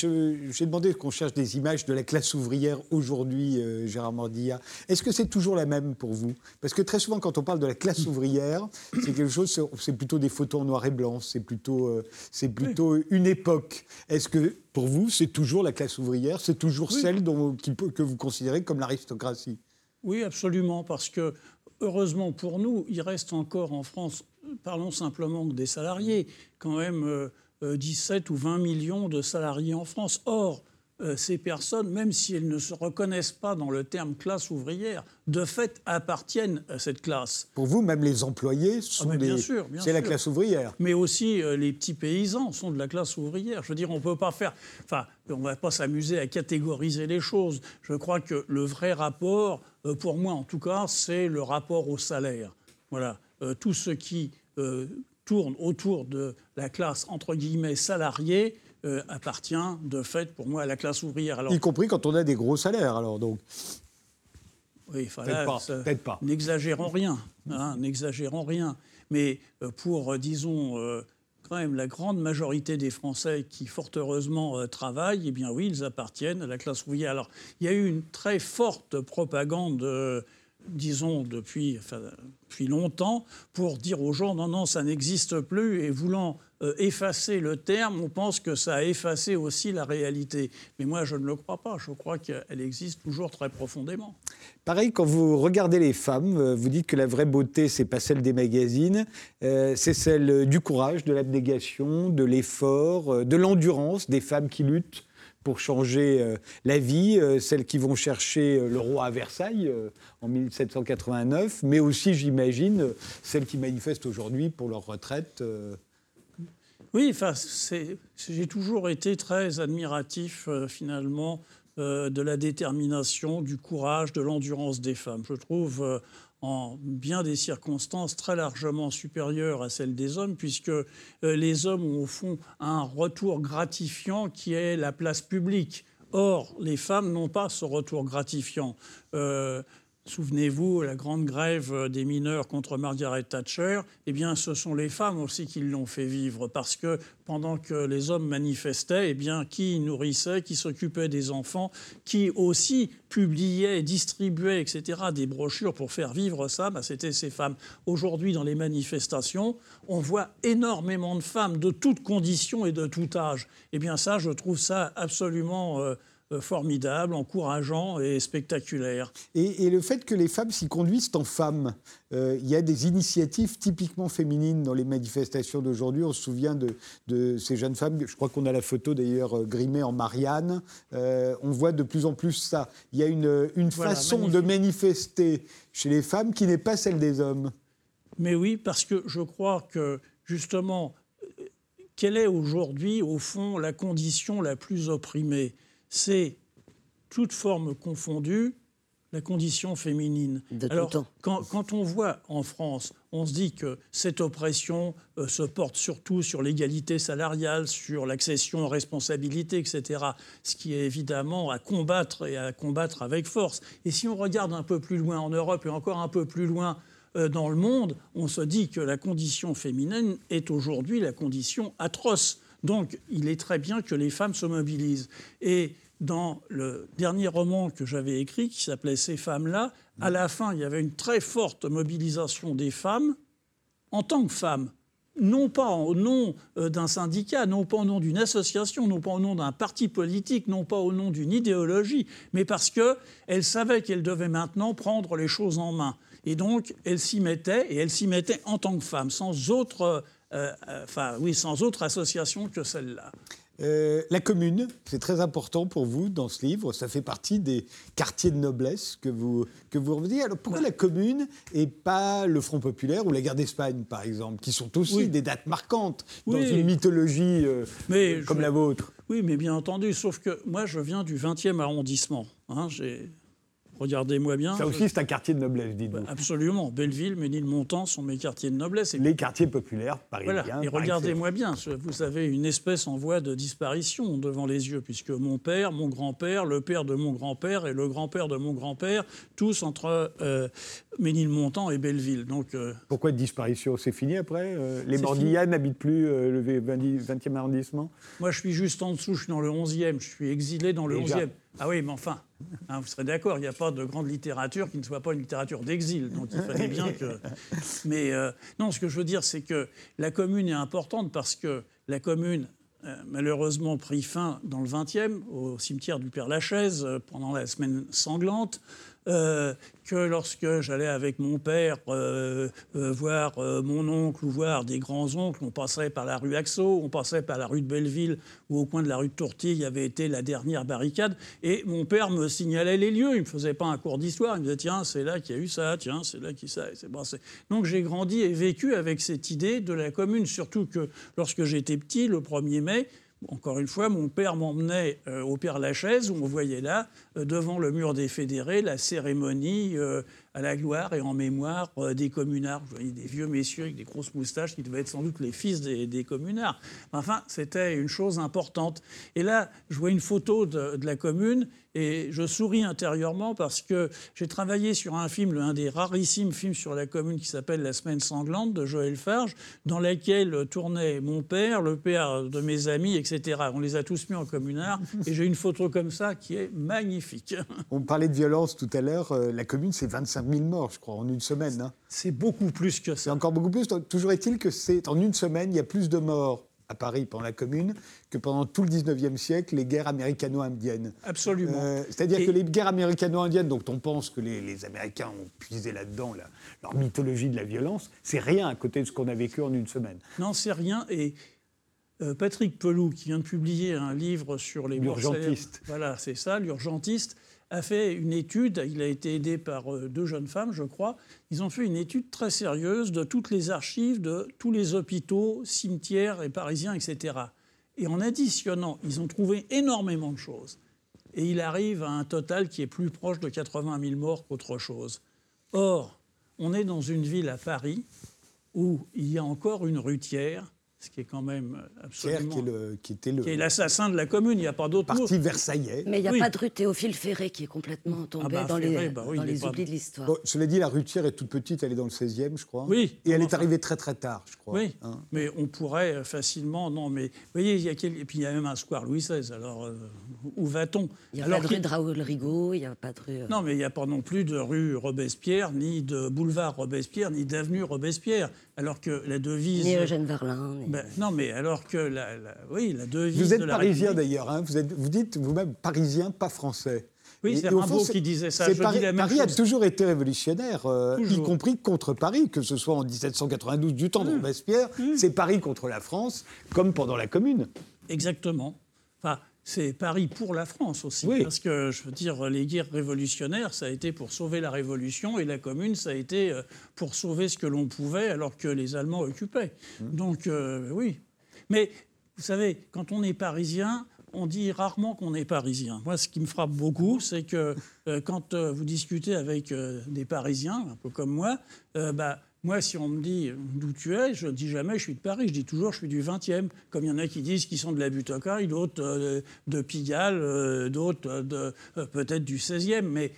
demandé qu'on cherche des images de la classe ouvrière aujourd'hui, euh, Gérard Mordilla. Est-ce que c'est toujours la même pour vous? Parce que très souvent, quand on parle de la classe ouvrière, c'est quelque chose, c'est plutôt des photos en noir et blanc, c'est plutôt, c'est plutôt une époque. Est-ce que pour vous, c'est toujours la classe ouvrière? C'est toujours celle dont, que vous considérez comme l'aristocratie? Oui, absolument, parce que heureusement pour nous, il reste encore en France parlons simplement des salariés, quand même 17 euh, euh, ou 20 millions de salariés en France. Or, euh, ces personnes, même si elles ne se reconnaissent pas dans le terme classe ouvrière, de fait appartiennent à cette classe. Pour vous, même les employés sont Ah, bien des... sûr, bien C'est la classe ouvrière. Mais aussi euh, les petits paysans sont de la classe ouvrière. Je veux dire, on ne peut pas faire. Enfin, on ne va pas s'amuser à catégoriser les choses. Je crois que le vrai rapport, pour moi en tout cas, c'est le rapport au salaire. Voilà. Euh, tout ce qui euh, tourne autour de la classe, entre guillemets, salariée, euh, appartient de fait pour moi à la classe ouvrière. Alors, Y compris quand on a des gros salaires, alors donc. Oui, Peut-être pas. N'exagérons rien, hein, n'exagérons rien. Mais euh, pour, euh, disons, euh, même la grande majorité des Français qui, fort heureusement, euh, travaillent, eh bien oui, ils appartiennent à la classe ouvrière. Alors, il y a eu une très forte propagande, euh, disons, depuis, enfin, depuis longtemps, pour dire aux gens, non, non, ça n'existe plus, et voulant euh, effacer le terme, on pense que ça a effacé aussi la réalité. Mais moi, je ne le crois pas. Je crois qu'elle existe toujours très profondément. Pareil, quand vous regardez les femmes, euh, vous dites que la vraie beauté, c'est pas celle des magazines, euh, c'est celle euh, du courage, de l'abnégation, de l'effort, euh, de l'endurance des femmes qui luttent pour changer euh, la vie, euh, celles qui vont chercher euh, le roi à Versailles euh, en 1789, mais aussi, j'imagine, euh, celles qui manifestent aujourd'hui pour leur retraite. Oui, enfin, j'ai toujours été très admiratif, euh, finalement, euh, de la détermination, du courage, de l'endurance des femmes. Je trouve, euh, en bien des circonstances, très largement supérieure à celle des hommes, puisque les hommes ont, au fond, un retour gratifiant qui est la place publique. Or, les femmes n'ont pas ce retour gratifiant. Souvenez-vous, la grande grève des mineurs contre Margaret Thatcher, eh bien, ce sont les femmes aussi qui l'ont fait vivre, parce que pendant que les hommes manifestaient, eh bien, qui nourrissait, qui s'occupait des enfants, qui aussi publiait, distribuait, etc., des brochures pour faire vivre ça, ben, c'était ces femmes. Aujourd'hui, dans les manifestations, on voit énormément de femmes de toutes conditions et de tout âge. Eh bien, ça, je trouve ça absolument euh, euh, formidable, encourageant et spectaculaire. Et, et le fait que les femmes s'y conduisent en femmes, euh, il y a des initiatives typiquement féminines dans les manifestations d'aujourd'hui. On se souvient de, de ces jeunes femmes, je crois qu'on a la photo d'ailleurs euh, grimée en Marianne. Euh, on voit de plus en plus ça. Il y a une, une Voilà, façon de manifester chez les femmes qui n'est pas celle des hommes. Mais oui, parce que je crois que justement, euh, quelle est aujourd'hui, au fond, la condition la plus opprimée C'est, toute forme confondue, la condition féminine. De tout Alors, temps. Quand, quand on voit en France, on se dit que cette oppression euh, se porte surtout sur l'égalité salariale, sur l'accession aux responsabilités, etc. Ce qui est évidemment à combattre et à combattre avec force. Et si on regarde un peu plus loin en Europe et encore un peu plus loin euh, dans le monde, on se dit que la condition féminine est aujourd'hui la condition atroce. Donc il est très bien que les femmes se mobilisent. Et dans le dernier roman que j'avais écrit, qui s'appelait Ces femmes-là, à la fin, il y avait une très forte mobilisation des femmes en tant que femmes. Non pas au nom euh, d'un syndicat, non pas au nom d'une association, non pas au nom d'un parti politique, non pas au nom d'une idéologie, mais parce qu'elles savaient qu'elles devaient maintenant prendre les choses en main. Et donc, elles s'y mettaient, et elles s'y mettaient en tant que femmes, sans autre, euh, euh, enfin, oui, sans autre association que celle-là. Euh, la commune, c'est très important pour vous dans ce livre. Ça fait partie des quartiers de noblesse que vous, que vous revenez. Alors pourquoi la commune et pas le Front populaire ou la guerre d'Espagne, par exemple, qui sont aussi Oui. des dates marquantes dans une mythologie euh, Mais comme je- la vôtre? Oui, mais bien entendu, sauf que moi, je viens du 20e arrondissement. hein, j'ai- Regardez-moi bien. Ça aussi, c'est un quartier de noblesse, dites-vous. Absolument. Belleville, Ménilmontant sont mes quartiers de noblesse. Et Les quartiers populaires parisiens. Voilà. Et regardez-moi bien, vous avez une espèce en voie de disparition devant les yeux, puisque mon père, mon grand-père, le père de mon grand-père et le grand-père de mon grand-père, tous entre euh, Ménilmontant et Belleville. Donc, euh, Pourquoi disparition? C'est fini après Euh, Les C'est Mordillas n'habitent plus euh, le 20 20e arrondissement? Moi, je suis juste en dessous, je suis dans le 11e, je suis exilé dans le Déjà. 11e. Ah oui, mais enfin, hein, vous serez d'accord, il n'y a pas de grande littérature qui ne soit pas une littérature d'exil. Donc il fallait bien que. Mais euh, non, ce que je veux dire, c'est que la commune est importante parce que la commune, euh, malheureusement, pris fin dans le 20e, au cimetière du Père Lachaise, euh, pendant la semaine sanglante. Euh, que lorsque j'allais avec mon père euh, euh, voir mon oncle ou voir des grands-oncles, on passait par la rue Axo, on passait par la rue de Belleville ou au coin de la rue de Tourtille avait été la dernière barricade. Et mon père me signalait les lieux, il ne me faisait pas un cours d'histoire, il me disait tiens, c'est là qu'il y a eu ça, tiens, c'est là qu'il ça. Bon, Donc j'ai grandi et vécu avec cette idée de la commune, surtout que lorsque j'étais petit, le 1er mai, encore une fois, mon père m'emmenait euh, au Père Lachaise, où on voyait là, euh, devant le mur des fédérés, la cérémonie euh, à la gloire et en mémoire des communards. Vous voyez des vieux messieurs avec des grosses moustaches qui devaient être sans doute les fils des, communards. Enfin, c'était une chose importante. Et là, je vois une photo de la commune et je souris intérieurement parce que j'ai travaillé sur un film, l'un des rarissimes films sur la commune qui s'appelle La semaine sanglante de Joël Farge, dans lequel tournait mon père, le père de mes amis, etc. On les a tous mis en communard et j'ai une photo comme ça qui est magnifique. On parlait de violence tout à l'heure. Euh, la commune, c'est 25 000 morts, je crois, en une semaine. Hein. C'est beaucoup plus que ça. C'est encore beaucoup plus. Toujours est-il que c'est en une semaine, il y a plus de morts à Paris pendant la Commune que pendant tout le 19e siècle, les guerres américano-indiennes. Absolument. Euh, c'est-à-dire que les guerres américano-indiennes, dont on pense que les, Américains ont puisé là-dedans leur mythologie de la violence, c'est rien à côté de ce qu'on a vécu en une semaine. Non, c'est rien. Et euh, Patrick Pelou, qui vient de publier un livre sur les L'urgentiste. Voilà, c'est ça, l'urgentiste a fait une étude, il a été aidé par euh, deux jeunes femmes, je crois, ils ont fait une étude très sérieuse de toutes les archives de tous les hôpitaux, cimetières et parisiens, etc. Et en additionnant, ils ont trouvé énormément de choses. Et il arrive à un total qui est plus proche de 80 000 morts qu'autre chose. Or, on est dans une ville à Paris où il y a encore une rutière ce qui est quand même absolument... Qui, est le, qui était le... Qui est l'assassin de la commune, il n'y a pas d'autre Parti versaillais. Mais il n'y a pas de rue Théophile Ferré qui est complètement tombé ah bah, dans, les, bah dans les oublis de l'histoire. Bon, cela dit, la rutière est toute petite, elle est dans le 16e, je crois. Oui. Et elle est arrivée très très tard, je crois. Oui, hein. mais on pourrait facilement... Non, mais vous voyez, il y a quel... Et puis il y a même un square Louis XVI, alors euh, où va-t-on? Il n'y a pas de rue de Raoul Rigaud, il n'y a pas de rue... Euh, non, mais il n'y a pas non plus de rue Robespierre, ni de boulevard Robespierre, ni d'avenue Robespierre, alors que la devise... Ni Eugène Verlin. Ben, non, mais alors que la, oui, la devise. Vous êtes de la parisien d'ailleurs, hein vous, êtes, vous dites vous-même parisien, pas français. Oui, c'est Rimbaud qui disait ça. Je Paris, dis la même Paris a toujours été révolutionnaire, euh, y compris contre Paris, que ce soit en 1792 du temps de mmh. Robespierre, mmh. c'est Paris contre la France, comme pendant la Commune. Exactement. Enfin, c'est Paris pour la France aussi. Parce que, je veux dire, les guerres révolutionnaires, ça a été pour sauver la Révolution et la Commune, ça a été euh, pour sauver ce que l'on pouvait alors que les Allemands occupaient. Mmh. Donc, euh, oui, mais vous savez, quand on est parisien, on dit rarement qu'on est parisien. Moi, ce qui me frappe beaucoup, c'est que euh, quand euh, vous discutez avec des Parisiens, un peu comme moi, bah, moi, si on me dit d'où tu es, je ne dis jamais je suis de Paris, je dis toujours je suis du 20e. Comme il y en a qui disent qu'ils sont de la butte d'autres de Pigalle, d'autres peut-être du 16e. Mais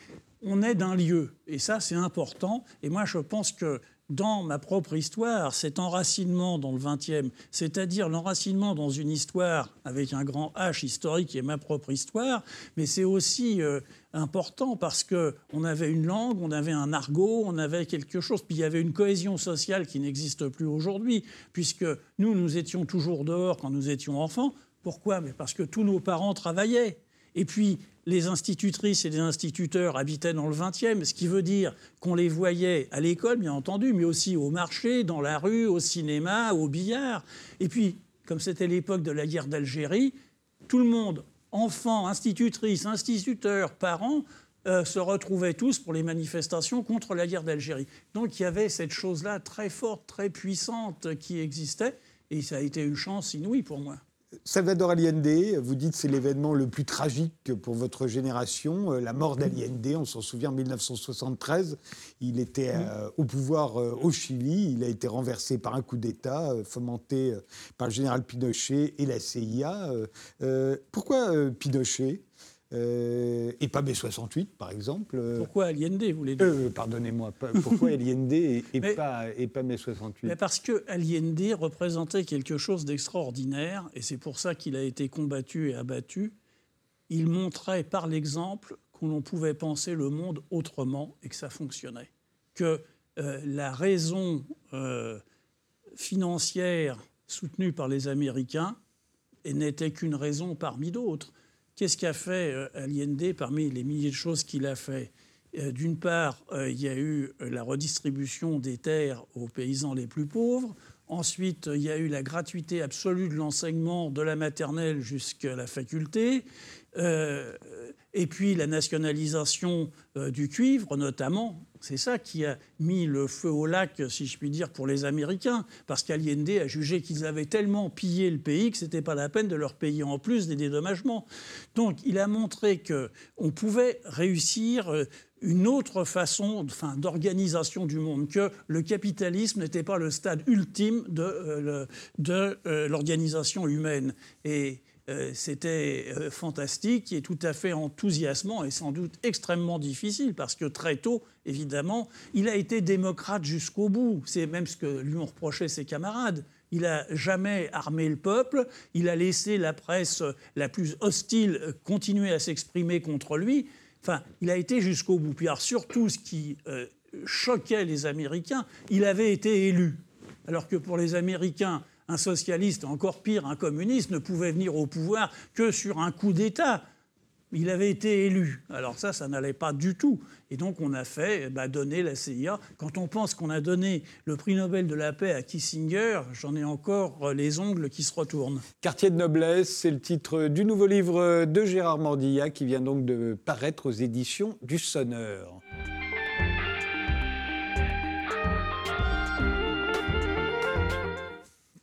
on est d'un lieu. Et ça, c'est important. Et moi, je pense que dans ma propre histoire, cet enracinement dans le XXe, c'est-à-dire l'enracinement dans une histoire avec un grand H historique qui est ma propre histoire, mais c'est aussi euh, important parce que on avait une langue, on avait un argot, on avait quelque chose, puis il y avait une cohésion sociale qui n'existe plus aujourd'hui, puisque nous, nous étions toujours dehors quand nous étions enfants. Pourquoi? Mais parce que tous nos parents travaillaient. Et puis, les institutrices et les instituteurs habitaient dans le 20e, ce qui veut dire qu'on les voyait à l'école, bien entendu, mais aussi au marché, dans la rue, au cinéma, au billard. Et puis, comme c'était l'époque de la guerre d'Algérie, tout le monde, enfants, institutrices, instituteurs, parents, euh, se retrouvaient tous pour les manifestations contre la guerre d'Algérie. Donc il y avait cette chose-là très forte, très puissante qui existait, et ça a été une chance inouïe pour moi. Salvador Allende, vous dites c'est l'événement le plus tragique pour votre génération, euh, la mort d'Allende, on s'en souvient en 1973, il était euh, au pouvoir euh, au Chili, il a été renversé par un coup d'État fomenté par le général Pinochet et la CIA. pourquoi Pinochet? Euh, et pas B68, par exemple. Euh, pourquoi Allende, vous voulez dire euh, Pardonnez-moi, pourquoi Allende et, pas, et pas mai 68 mais Parce que Allende représentait quelque chose d'extraordinaire, et c'est pour ça qu'il a été combattu et abattu. Il montrait par l'exemple que l'on pouvait penser le monde autrement et que ça fonctionnait. Que la raison financière soutenue par les Américains n'était qu'une raison parmi d'autres Qu'est-ce qu'a fait euh, Allende parmi les milliers de choses qu'il a fait? D'une part, il y a eu la redistribution des terres aux paysans les plus pauvres. Ensuite, il y a eu la gratuité absolue de l'enseignement de la maternelle jusqu'à la faculté. Euh, et puis la nationalisation euh, du cuivre, notamment, c'est ça qui a mis le feu au lac, si je puis dire, pour les Américains, parce qu'Allende a jugé qu'ils avaient tellement pillé le pays que ce n'était pas la peine de leur payer en plus des dédommagements. Donc il a montré qu'on pouvait réussir euh, une autre façon enfin, d'organisation du monde, que le capitalisme n'était pas le stade ultime de, euh, l'organisation humaine. Et c'était fantastique et tout à fait enthousiasmant et sans doute extrêmement difficile parce que très tôt, évidemment, il a été démocrate jusqu'au bout. C'est même ce que lui ont reproché ses camarades. Il n'a jamais armé le peuple, il a laissé la presse la plus hostile continuer à s'exprimer contre lui. Enfin, il a été jusqu'au bout. Puis alors, surtout, ce qui euh, choquait les Américains, il avait été élu. Alors que pour les Américains, un socialiste, encore pire, un communiste, ne pouvait venir au pouvoir que sur un coup d'État il avait été élu. Alors ça, ça n'allait pas du tout. Et donc on a fait bah, donner la CIA. Quand on pense qu'on a donné le prix Nobel de la paix à Kissinger, j'en ai encore euh, les ongles qui se retournent. Quartier de noblesse, c'est le titre du nouveau livre de Gérard Mordilla qui vient donc de paraître aux éditions du Sonneur.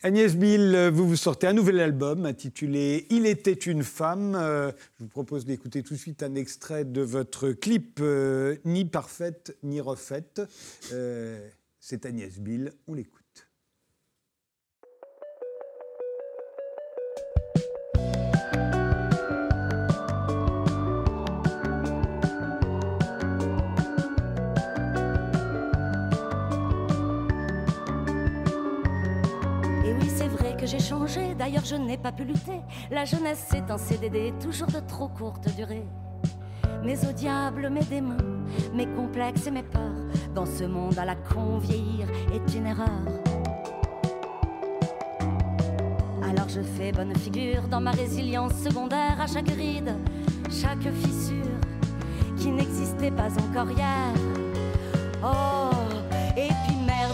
Agnès Bill, vous vous sortez un nouvel album intitulé Il était une femme. Euh, je vous propose d'écouter tout de suite un extrait de votre clip euh, Ni parfaite ni refaite. Euh, c'est Agnès Bill, on l'écoute. D'ailleurs je n'ai pas pu lutter. La jeunesse c'est un CDD, toujours de trop courte durée. Mais au diable, mes démons, mes complexes et mes peurs, dans ce monde à la con, vieillir est une erreur. Alors je fais bonne figure dans ma résilience secondaire à chaque ride, chaque fissure qui n'existait pas encore hier. Oh,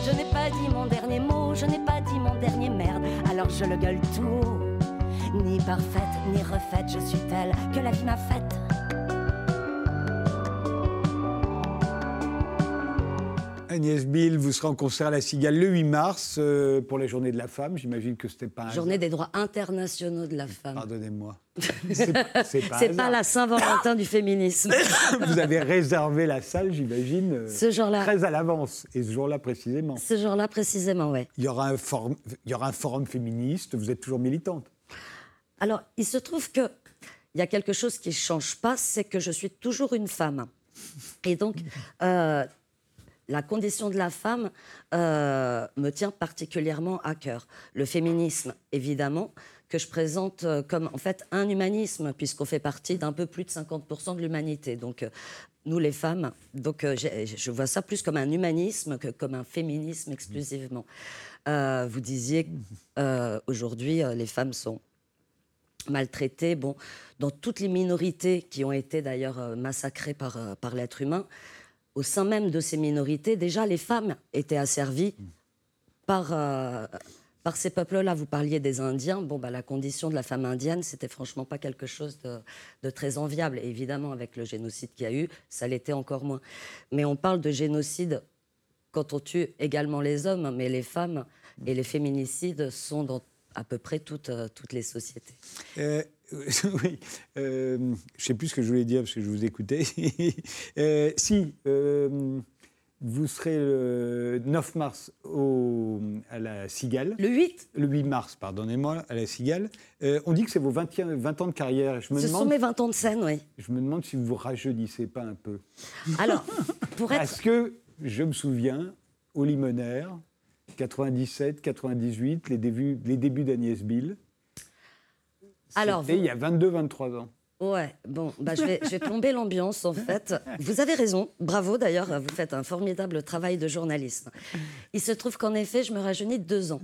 je n'ai pas dit mon dernier mot, je n'ai pas dit mon dernier merde alors je le gueule tout. Ni parfaite, ni refaite, je suis telle que la vie m'a faite. Agnès Bill, vous serez en concert à la Cigale le 8 mars euh, pour la Journée de la Femme. J'imagine que c'était pas un Journée des droits internationaux de la femme. Pardonnez-moi. C'est pas, pas, la Saint-Valentin du féminisme. vous avez réservé la salle, j'imagine, euh, ce jour-là. très à l'avance. Et ce jour-là précisément. Ce jour-là précisément, oui. Il y aura un forum, il y aura un forum féministe. Vous êtes toujours militante. Alors, il se trouve que il y a quelque chose qui ne change pas, c'est que je suis toujours une femme. Et donc, euh, la condition de la femme euh, me tient particulièrement à cœur. Le féminisme, évidemment, que je présente euh, comme en fait un humanisme, puisqu'on fait partie d'un peu plus de 50% de l'humanité. Donc, euh, nous les femmes, donc je vois ça plus comme un humanisme que comme un féminisme exclusivement. vous disiez aujourd'hui, les femmes sont maltraitées. Bon, dans toutes les minorités qui ont été d'ailleurs massacrées par, par l'être humain, au sein même de ces minorités, déjà les femmes étaient asservies par, euh, par ces peuples-là. Vous parliez des Indiens. Bon, bah, la condition de la femme indienne, c'était franchement pas quelque chose de, très enviable. évidemment, avec le génocide qu'il y a eu, ça l'était encore moins. Mais on parle de génocide quand on tue également les hommes, mais les femmes et les féminicides sont dans à peu près toutes, euh, toutes les sociétés. Euh, oui, euh, je ne sais plus ce que je voulais dire parce que je vous écoutais. si, vous serez le 9 mars au, à la Cigale. Le 8 Le 8 mars, pardonnez-moi, à la Cigale. on dit que c'est vos 20, 20, ans de carrière. Je me Ce sont mes 20 ans de scène, oui. Je me demande si vous vous rajeunissez pas un peu. Alors, pour être... Parce que je me souviens, au Limonaire, 97, 98, les débuts, les débuts d'Agnès Bill. Alors, il y a 22, 23 ans. Ouais, bon, bah, je, vais, je vais plomber l'ambiance en fait. Vous avez raison, bravo d'ailleurs, vous faites un formidable travail de journaliste. Il se trouve qu'en effet, je me rajeunis de deux ans.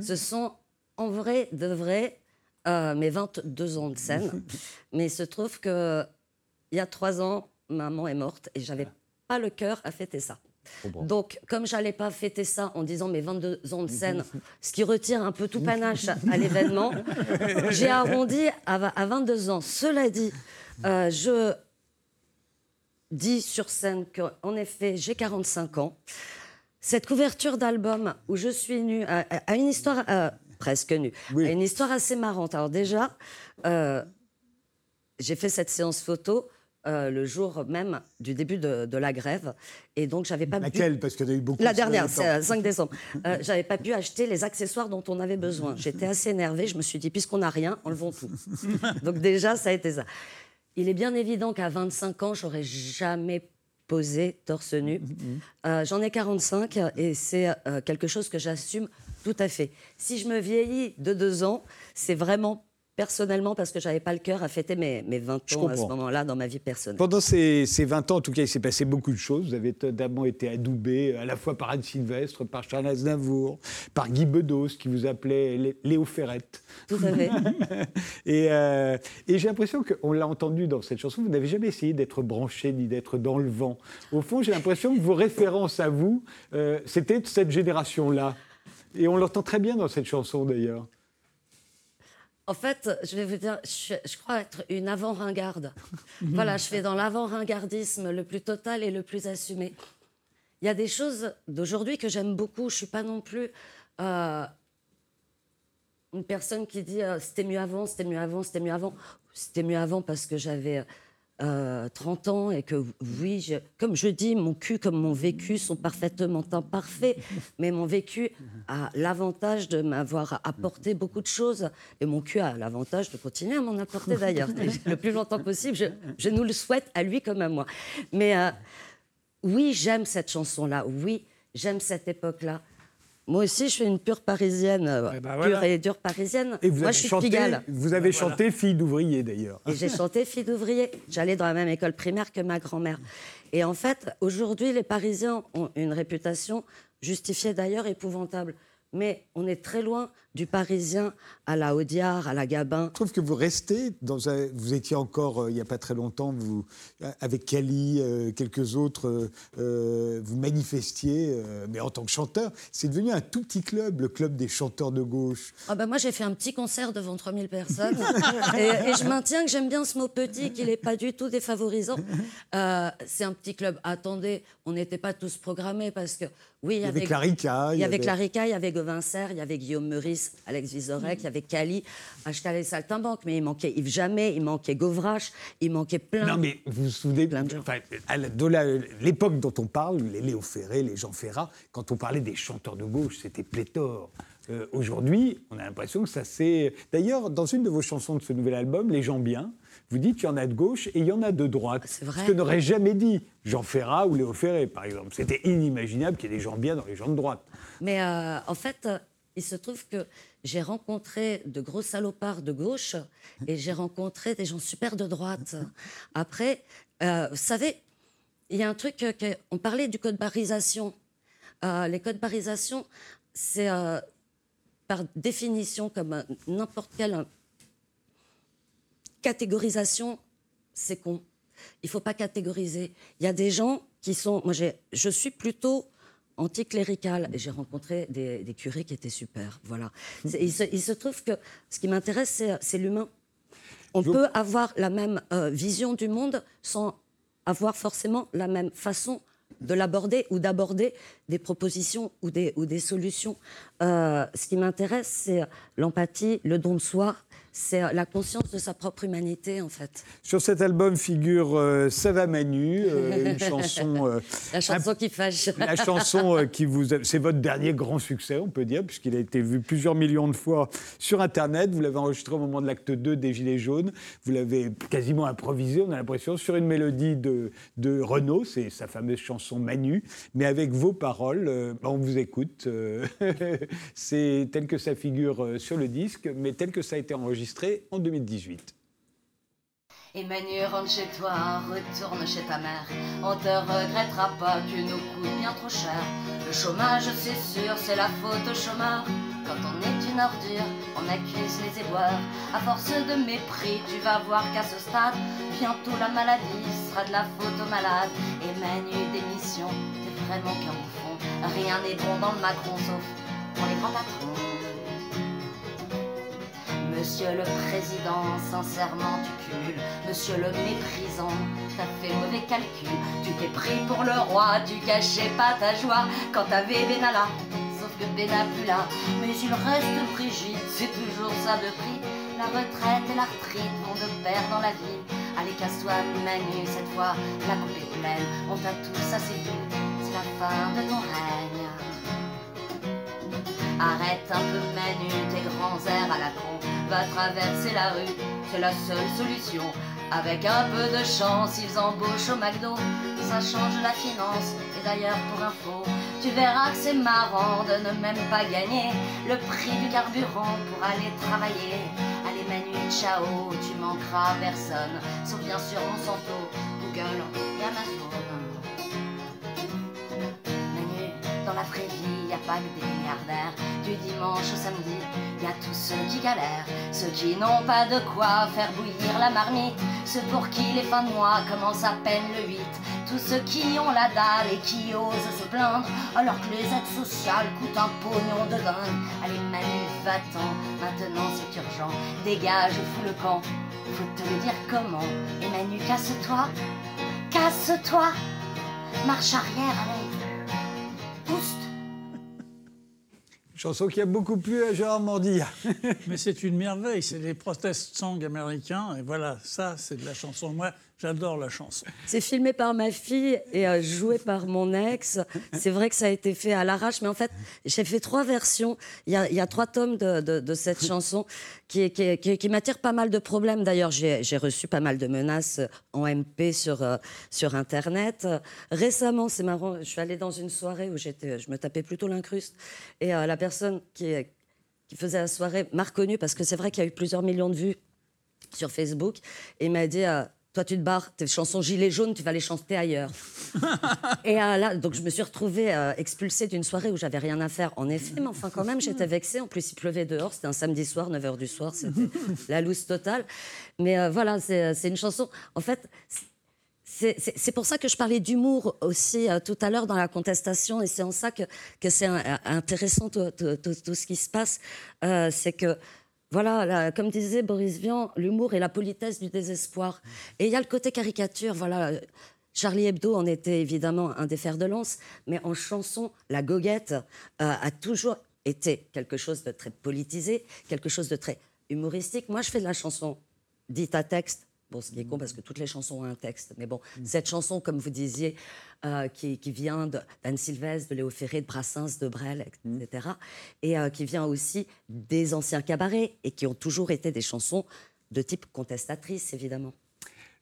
Ce sont en vrai, de vrai, euh, mes 22 ans de scène. Mais il se trouve que il y a trois ans, maman est morte et j'avais pas le cœur à fêter ça. Donc, comme j'allais pas fêter ça en disant mes 22 ans de scène, ce qui retire un peu tout panache à l'événement, j'ai arrondi à, 22 ans. Cela dit, euh, je dis sur scène qu'en effet, j'ai 45 ans. Cette couverture d'album où je suis nue a, une histoire euh, presque nue, a une histoire assez marrante. Alors déjà, euh, j'ai fait cette séance photo euh, le jour même du début de, la grève. Et donc, j'avais pas Laquelle Parce qu'il y a eu beaucoup. La dernière, c'est 5 décembre. Euh, j'avais pas pu acheter les accessoires dont on avait besoin. J'étais assez énervée. Je me suis dit, puisqu'on n'a rien, enlevons tout. donc déjà, ça a été ça. Il est bien évident qu'à 25 ans, j'aurais jamais posé torse nu. Euh, j'en ai 45 et c'est quelque chose que j'assume tout à fait. Si je me vieillis de deux ans, c'est vraiment personnellement parce que j'avais pas le cœur à fêter mes, mes 20 ans à ce moment-là dans ma vie personnelle. Pendant ces, ces, 20 ans, en tout cas, il s'est passé beaucoup de choses. Vous avez d'abord été adoubé à la fois par Anne Sylvestre, par Charles Aznavour, par Guy Bedos, qui vous appelait Léo Ferrette. Tout à fait. et, euh, et j'ai l'impression qu'on l'a entendu dans cette chanson, vous n'avez jamais essayé d'être branché ni d'être dans le vent. Au fond, j'ai l'impression que vos références à vous, euh, c'était de cette génération-là. Et on l'entend très bien dans cette chanson d'ailleurs. En fait, je vais vous dire, je, crois être une avant-ringarde. voilà, je fais dans l'avant-ringardisme le plus total et le plus assumé. Il y a des choses d'aujourd'hui que j'aime beaucoup. Je suis pas non plus euh, une personne qui dit euh, c'était mieux avant, c'était mieux avant, c'était mieux avant. C'était mieux avant parce que j'avais 30 euh, ans et que oui, comme je dis, mon cul comme mon vécu sont parfaitement imparfaits, mais mon vécu a l'avantage de m'avoir apporté beaucoup de choses et mon cul a l'avantage de continuer à m'en apporter d'ailleurs le plus longtemps possible. Je, nous le souhaite à lui comme à moi. Mais euh, oui, j'aime cette chanson-là. Oui, j'aime cette époque-là. Moi aussi, je suis une pure parisienne, euh, eh ben pure et dure parisienne. Et vous Moi, avez je suis chanté, Vous avez chanté Fille d'ouvrier, d'ailleurs. Et j'ai chanté Fille d'ouvrier. J'allais dans la même école primaire que ma grand-mère. Et en fait, aujourd'hui, les Parisiens ont une réputation justifiée d'ailleurs épouvantable mais on est très loin du Parisien à la Audiard, à la Gabin. Je trouve que vous restez dans un... Vous étiez encore, euh, il n'y a pas très longtemps, vous, euh, avec Cali, euh, quelques autres, vous manifestiez, mais en tant que chanteur. C'est devenu un tout petit club, le club des chanteurs de gauche. Ah ben moi, j'ai fait un petit concert devant 3000 personnes. et, je maintiens que j'aime bien ce mot petit, qu'il n'est pas du tout défavorisant. c'est un petit club. Attendez, on n'était pas tous programmés parce que oui, il y avait Clarica. Il y avait Clarica, il y avait Gauvin il y avait Guillaume Meurice, Alex Vizorek, il y avait Cali, Ashtal et Saltimbanque, mais il manquait Yves Jamais, il manquait Gauvrache, il manquait plein. Non, mais vous vous souvenez, plein de, gens. de l'époque dont on parle, les Léo Ferré, les Jean Ferrat, quand on parlait des chanteurs de gauche, c'était pléthore. Euh, aujourd'hui, on a l'impression que ça s'est. D'ailleurs, dans une de vos chansons de ce nouvel album, Les gens bien, vous dites qu'il y en a de gauche et il y en a de droite. C'est vrai. Ce que n'aurait jamais dit Jean Ferrat ou Léo Ferré, par exemple. C'était inimaginable qu'il y ait des gens bien dans les gens de droite. Mais euh, en fait, il se trouve que j'ai rencontré de gros salopards de gauche et j'ai rencontré des gens super de droite. Après, euh, vous savez, il y a un truc, on parlait du code barisation. Euh, les codes barisation, c'est par définition comme n'importe quelle catégorisation, c'est con. Il faut pas catégoriser. Il y a des gens qui sont. Moi, je suis plutôt anticlérical et j'ai rencontré des, curés qui étaient super. Voilà. Il se, trouve que ce qui m'intéresse, c'est l'humain. On peut avoir la même euh, vision du monde sans avoir forcément la même façon de l'aborder ou d'aborder des propositions ou des, ou des solutions. Euh, ce qui m'intéresse, c'est l'empathie, le don de soi, c'est euh, la conscience de sa propre humanité, en fait. Sur cet album figure euh, Sava Manu, euh, une chanson. la chanson qui fâche. La chanson qui vous. C'est votre dernier grand succès, on peut dire, puisqu'il a été vu plusieurs millions de fois sur Internet. Vous l'avez enregistré au moment de l'acte 2 des Gilets jaunes. Vous l'avez quasiment improvisé, on a l'impression, sur une mélodie de, de Renaud, c'est sa fameuse chanson Manu. Mais avec vos paroles, bah, on vous écoute. c'est tel que ça figure sur le disque, mais tel que ça a été enregistré en 2018. Et Manu, rentre chez toi, retourne chez ta mère. On te regrettera pas, tu nous coûtes bien trop cher. Le chômage, c'est sûr, c'est la faute au chômeur. Quand on est une ordure, on accuse les éboires. À force de mépris, tu vas voir qu'à ce stade, bientôt la maladie sera de la faute aux malades. Et Manu, démission, t'es vraiment qu'un bouffon. Rien n'est bon dans le Macron sauf pour les grands patrons. Monsieur le Président, sincèrement tu cumules. Monsieur le méprisant, t'as fait mauvais calcul. Tu t'es pris pour le roi, tu cachais pas ta joie quand t'avais Benalla. Sauf que Ben plus là, mais il reste frigide, c'est toujours ça de prix. La retraite et l'arthrite vont de pair dans la vie. Allez, casse-toi, Manu, cette fois, la coupe est pleine. On t'a tous assez vu, c'est la fin de ton règne. Arrête un peu Manu, tes grands airs à la con. Va traverser la rue, c'est la seule solution. Avec un peu de chance, ils embauchent au McDo. Ça change la finance, et d'ailleurs pour info, tu verras que c'est marrant de ne même pas gagner le prix du carburant pour aller travailler. Allez Manu, ciao, tu manqueras personne, sauf bien sûr Monsanto, Google et Amazon. La vraie vie, y a pas que des milliardaires. Du dimanche au samedi, y a tous ceux qui galèrent, ceux qui n'ont pas de quoi faire bouillir la marmite, ceux pour qui les fins de mois commencent à peine le 8, tous ceux qui ont la dalle et qui osent se plaindre, alors que les aides sociales coûtent un pognon de dingue. Allez Manu, va-t'en, maintenant c'est urgent, dégage ou fous le camp, faut te le dire comment. Et Manu, casse-toi, casse-toi, marche arrière, allez, Chanson qui a beaucoup plu à Gérard Mordilla. Mais c'est une merveille, c'est les protest songs américains, et voilà, ça, c'est de la chanson. Moi, j'adore la chanson. C'est filmé par ma fille et euh, joué par mon ex. C'est vrai que ça a été fait à l'arrache, mais en fait, j'ai fait trois versions. Il y a, il y a trois tomes de, de- de cette chanson qui, qui, qui, qui m'attire pas mal de problèmes. D'ailleurs, j'ai reçu pas mal de menaces en MP sur, euh, sur Internet. Récemment, c'est marrant, je suis allée dans une soirée où je me tapais plutôt l'incruste. Et euh, la personne qui, qui faisait la soirée m'a reconnue parce que c'est vrai qu'il y a eu plusieurs millions de vues sur Facebook et m'a dit euh, Toi, tu te barres, tes chansons Gilets jaunes, tu vas les chanter ailleurs. et euh, là, donc je me suis retrouvée euh, expulsée d'une soirée où j'avais rien à faire. En effet, mais enfin, quand même, j'étais vexée. En plus, il pleuvait dehors. C'était un samedi soir, 9 h du soir. C'était la loose totale. Mais euh, voilà, c'est c'est une chanson. En fait, c'est- pour ça que je parlais d'humour aussi euh, tout à l'heure dans la contestation, et c'est en ça que, que c'est intéressant tout, tout- tout- tout ce qui se passe. Euh, c'est que, voilà, comme disait Boris Vian, l'humour est la politesse du désespoir. Et il y a le côté caricature, voilà. Charlie Hebdo en était évidemment un des fers de lance, mais en chanson, la goguette euh, a toujours été quelque chose de très politisé, quelque chose de très humoristique. Moi, je fais de la chanson dite à texte. Bon, ce qui est con parce que toutes les chansons ont un texte. Mais bon, cette chanson, comme vous disiez, euh, qui, qui vient d'Anne Sylvestre, de Léo Ferré, de Brassens, de Brel, etc. Et euh, qui vient aussi des anciens cabarets et qui ont toujours été des chansons de type contestatrice, évidemment.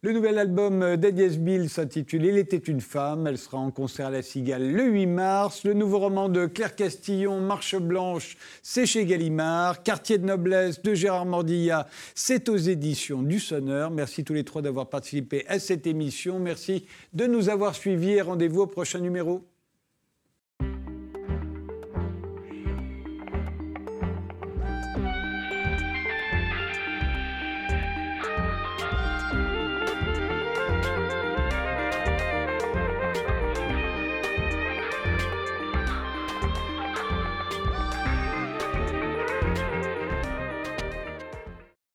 Le nouvel album d'Edies Bill s'intitule Il était une femme. Elle sera en concert à la Cigale le 8 mars. Le nouveau roman de Claire Castillon, Marche Blanche, c'est chez Gallimard. Quartier de noblesse de Gérard Mordilla, c'est aux éditions du Sonneur. Merci tous les trois d'avoir participé à cette émission. Merci de nous avoir suivis et rendez-vous au prochain numéro.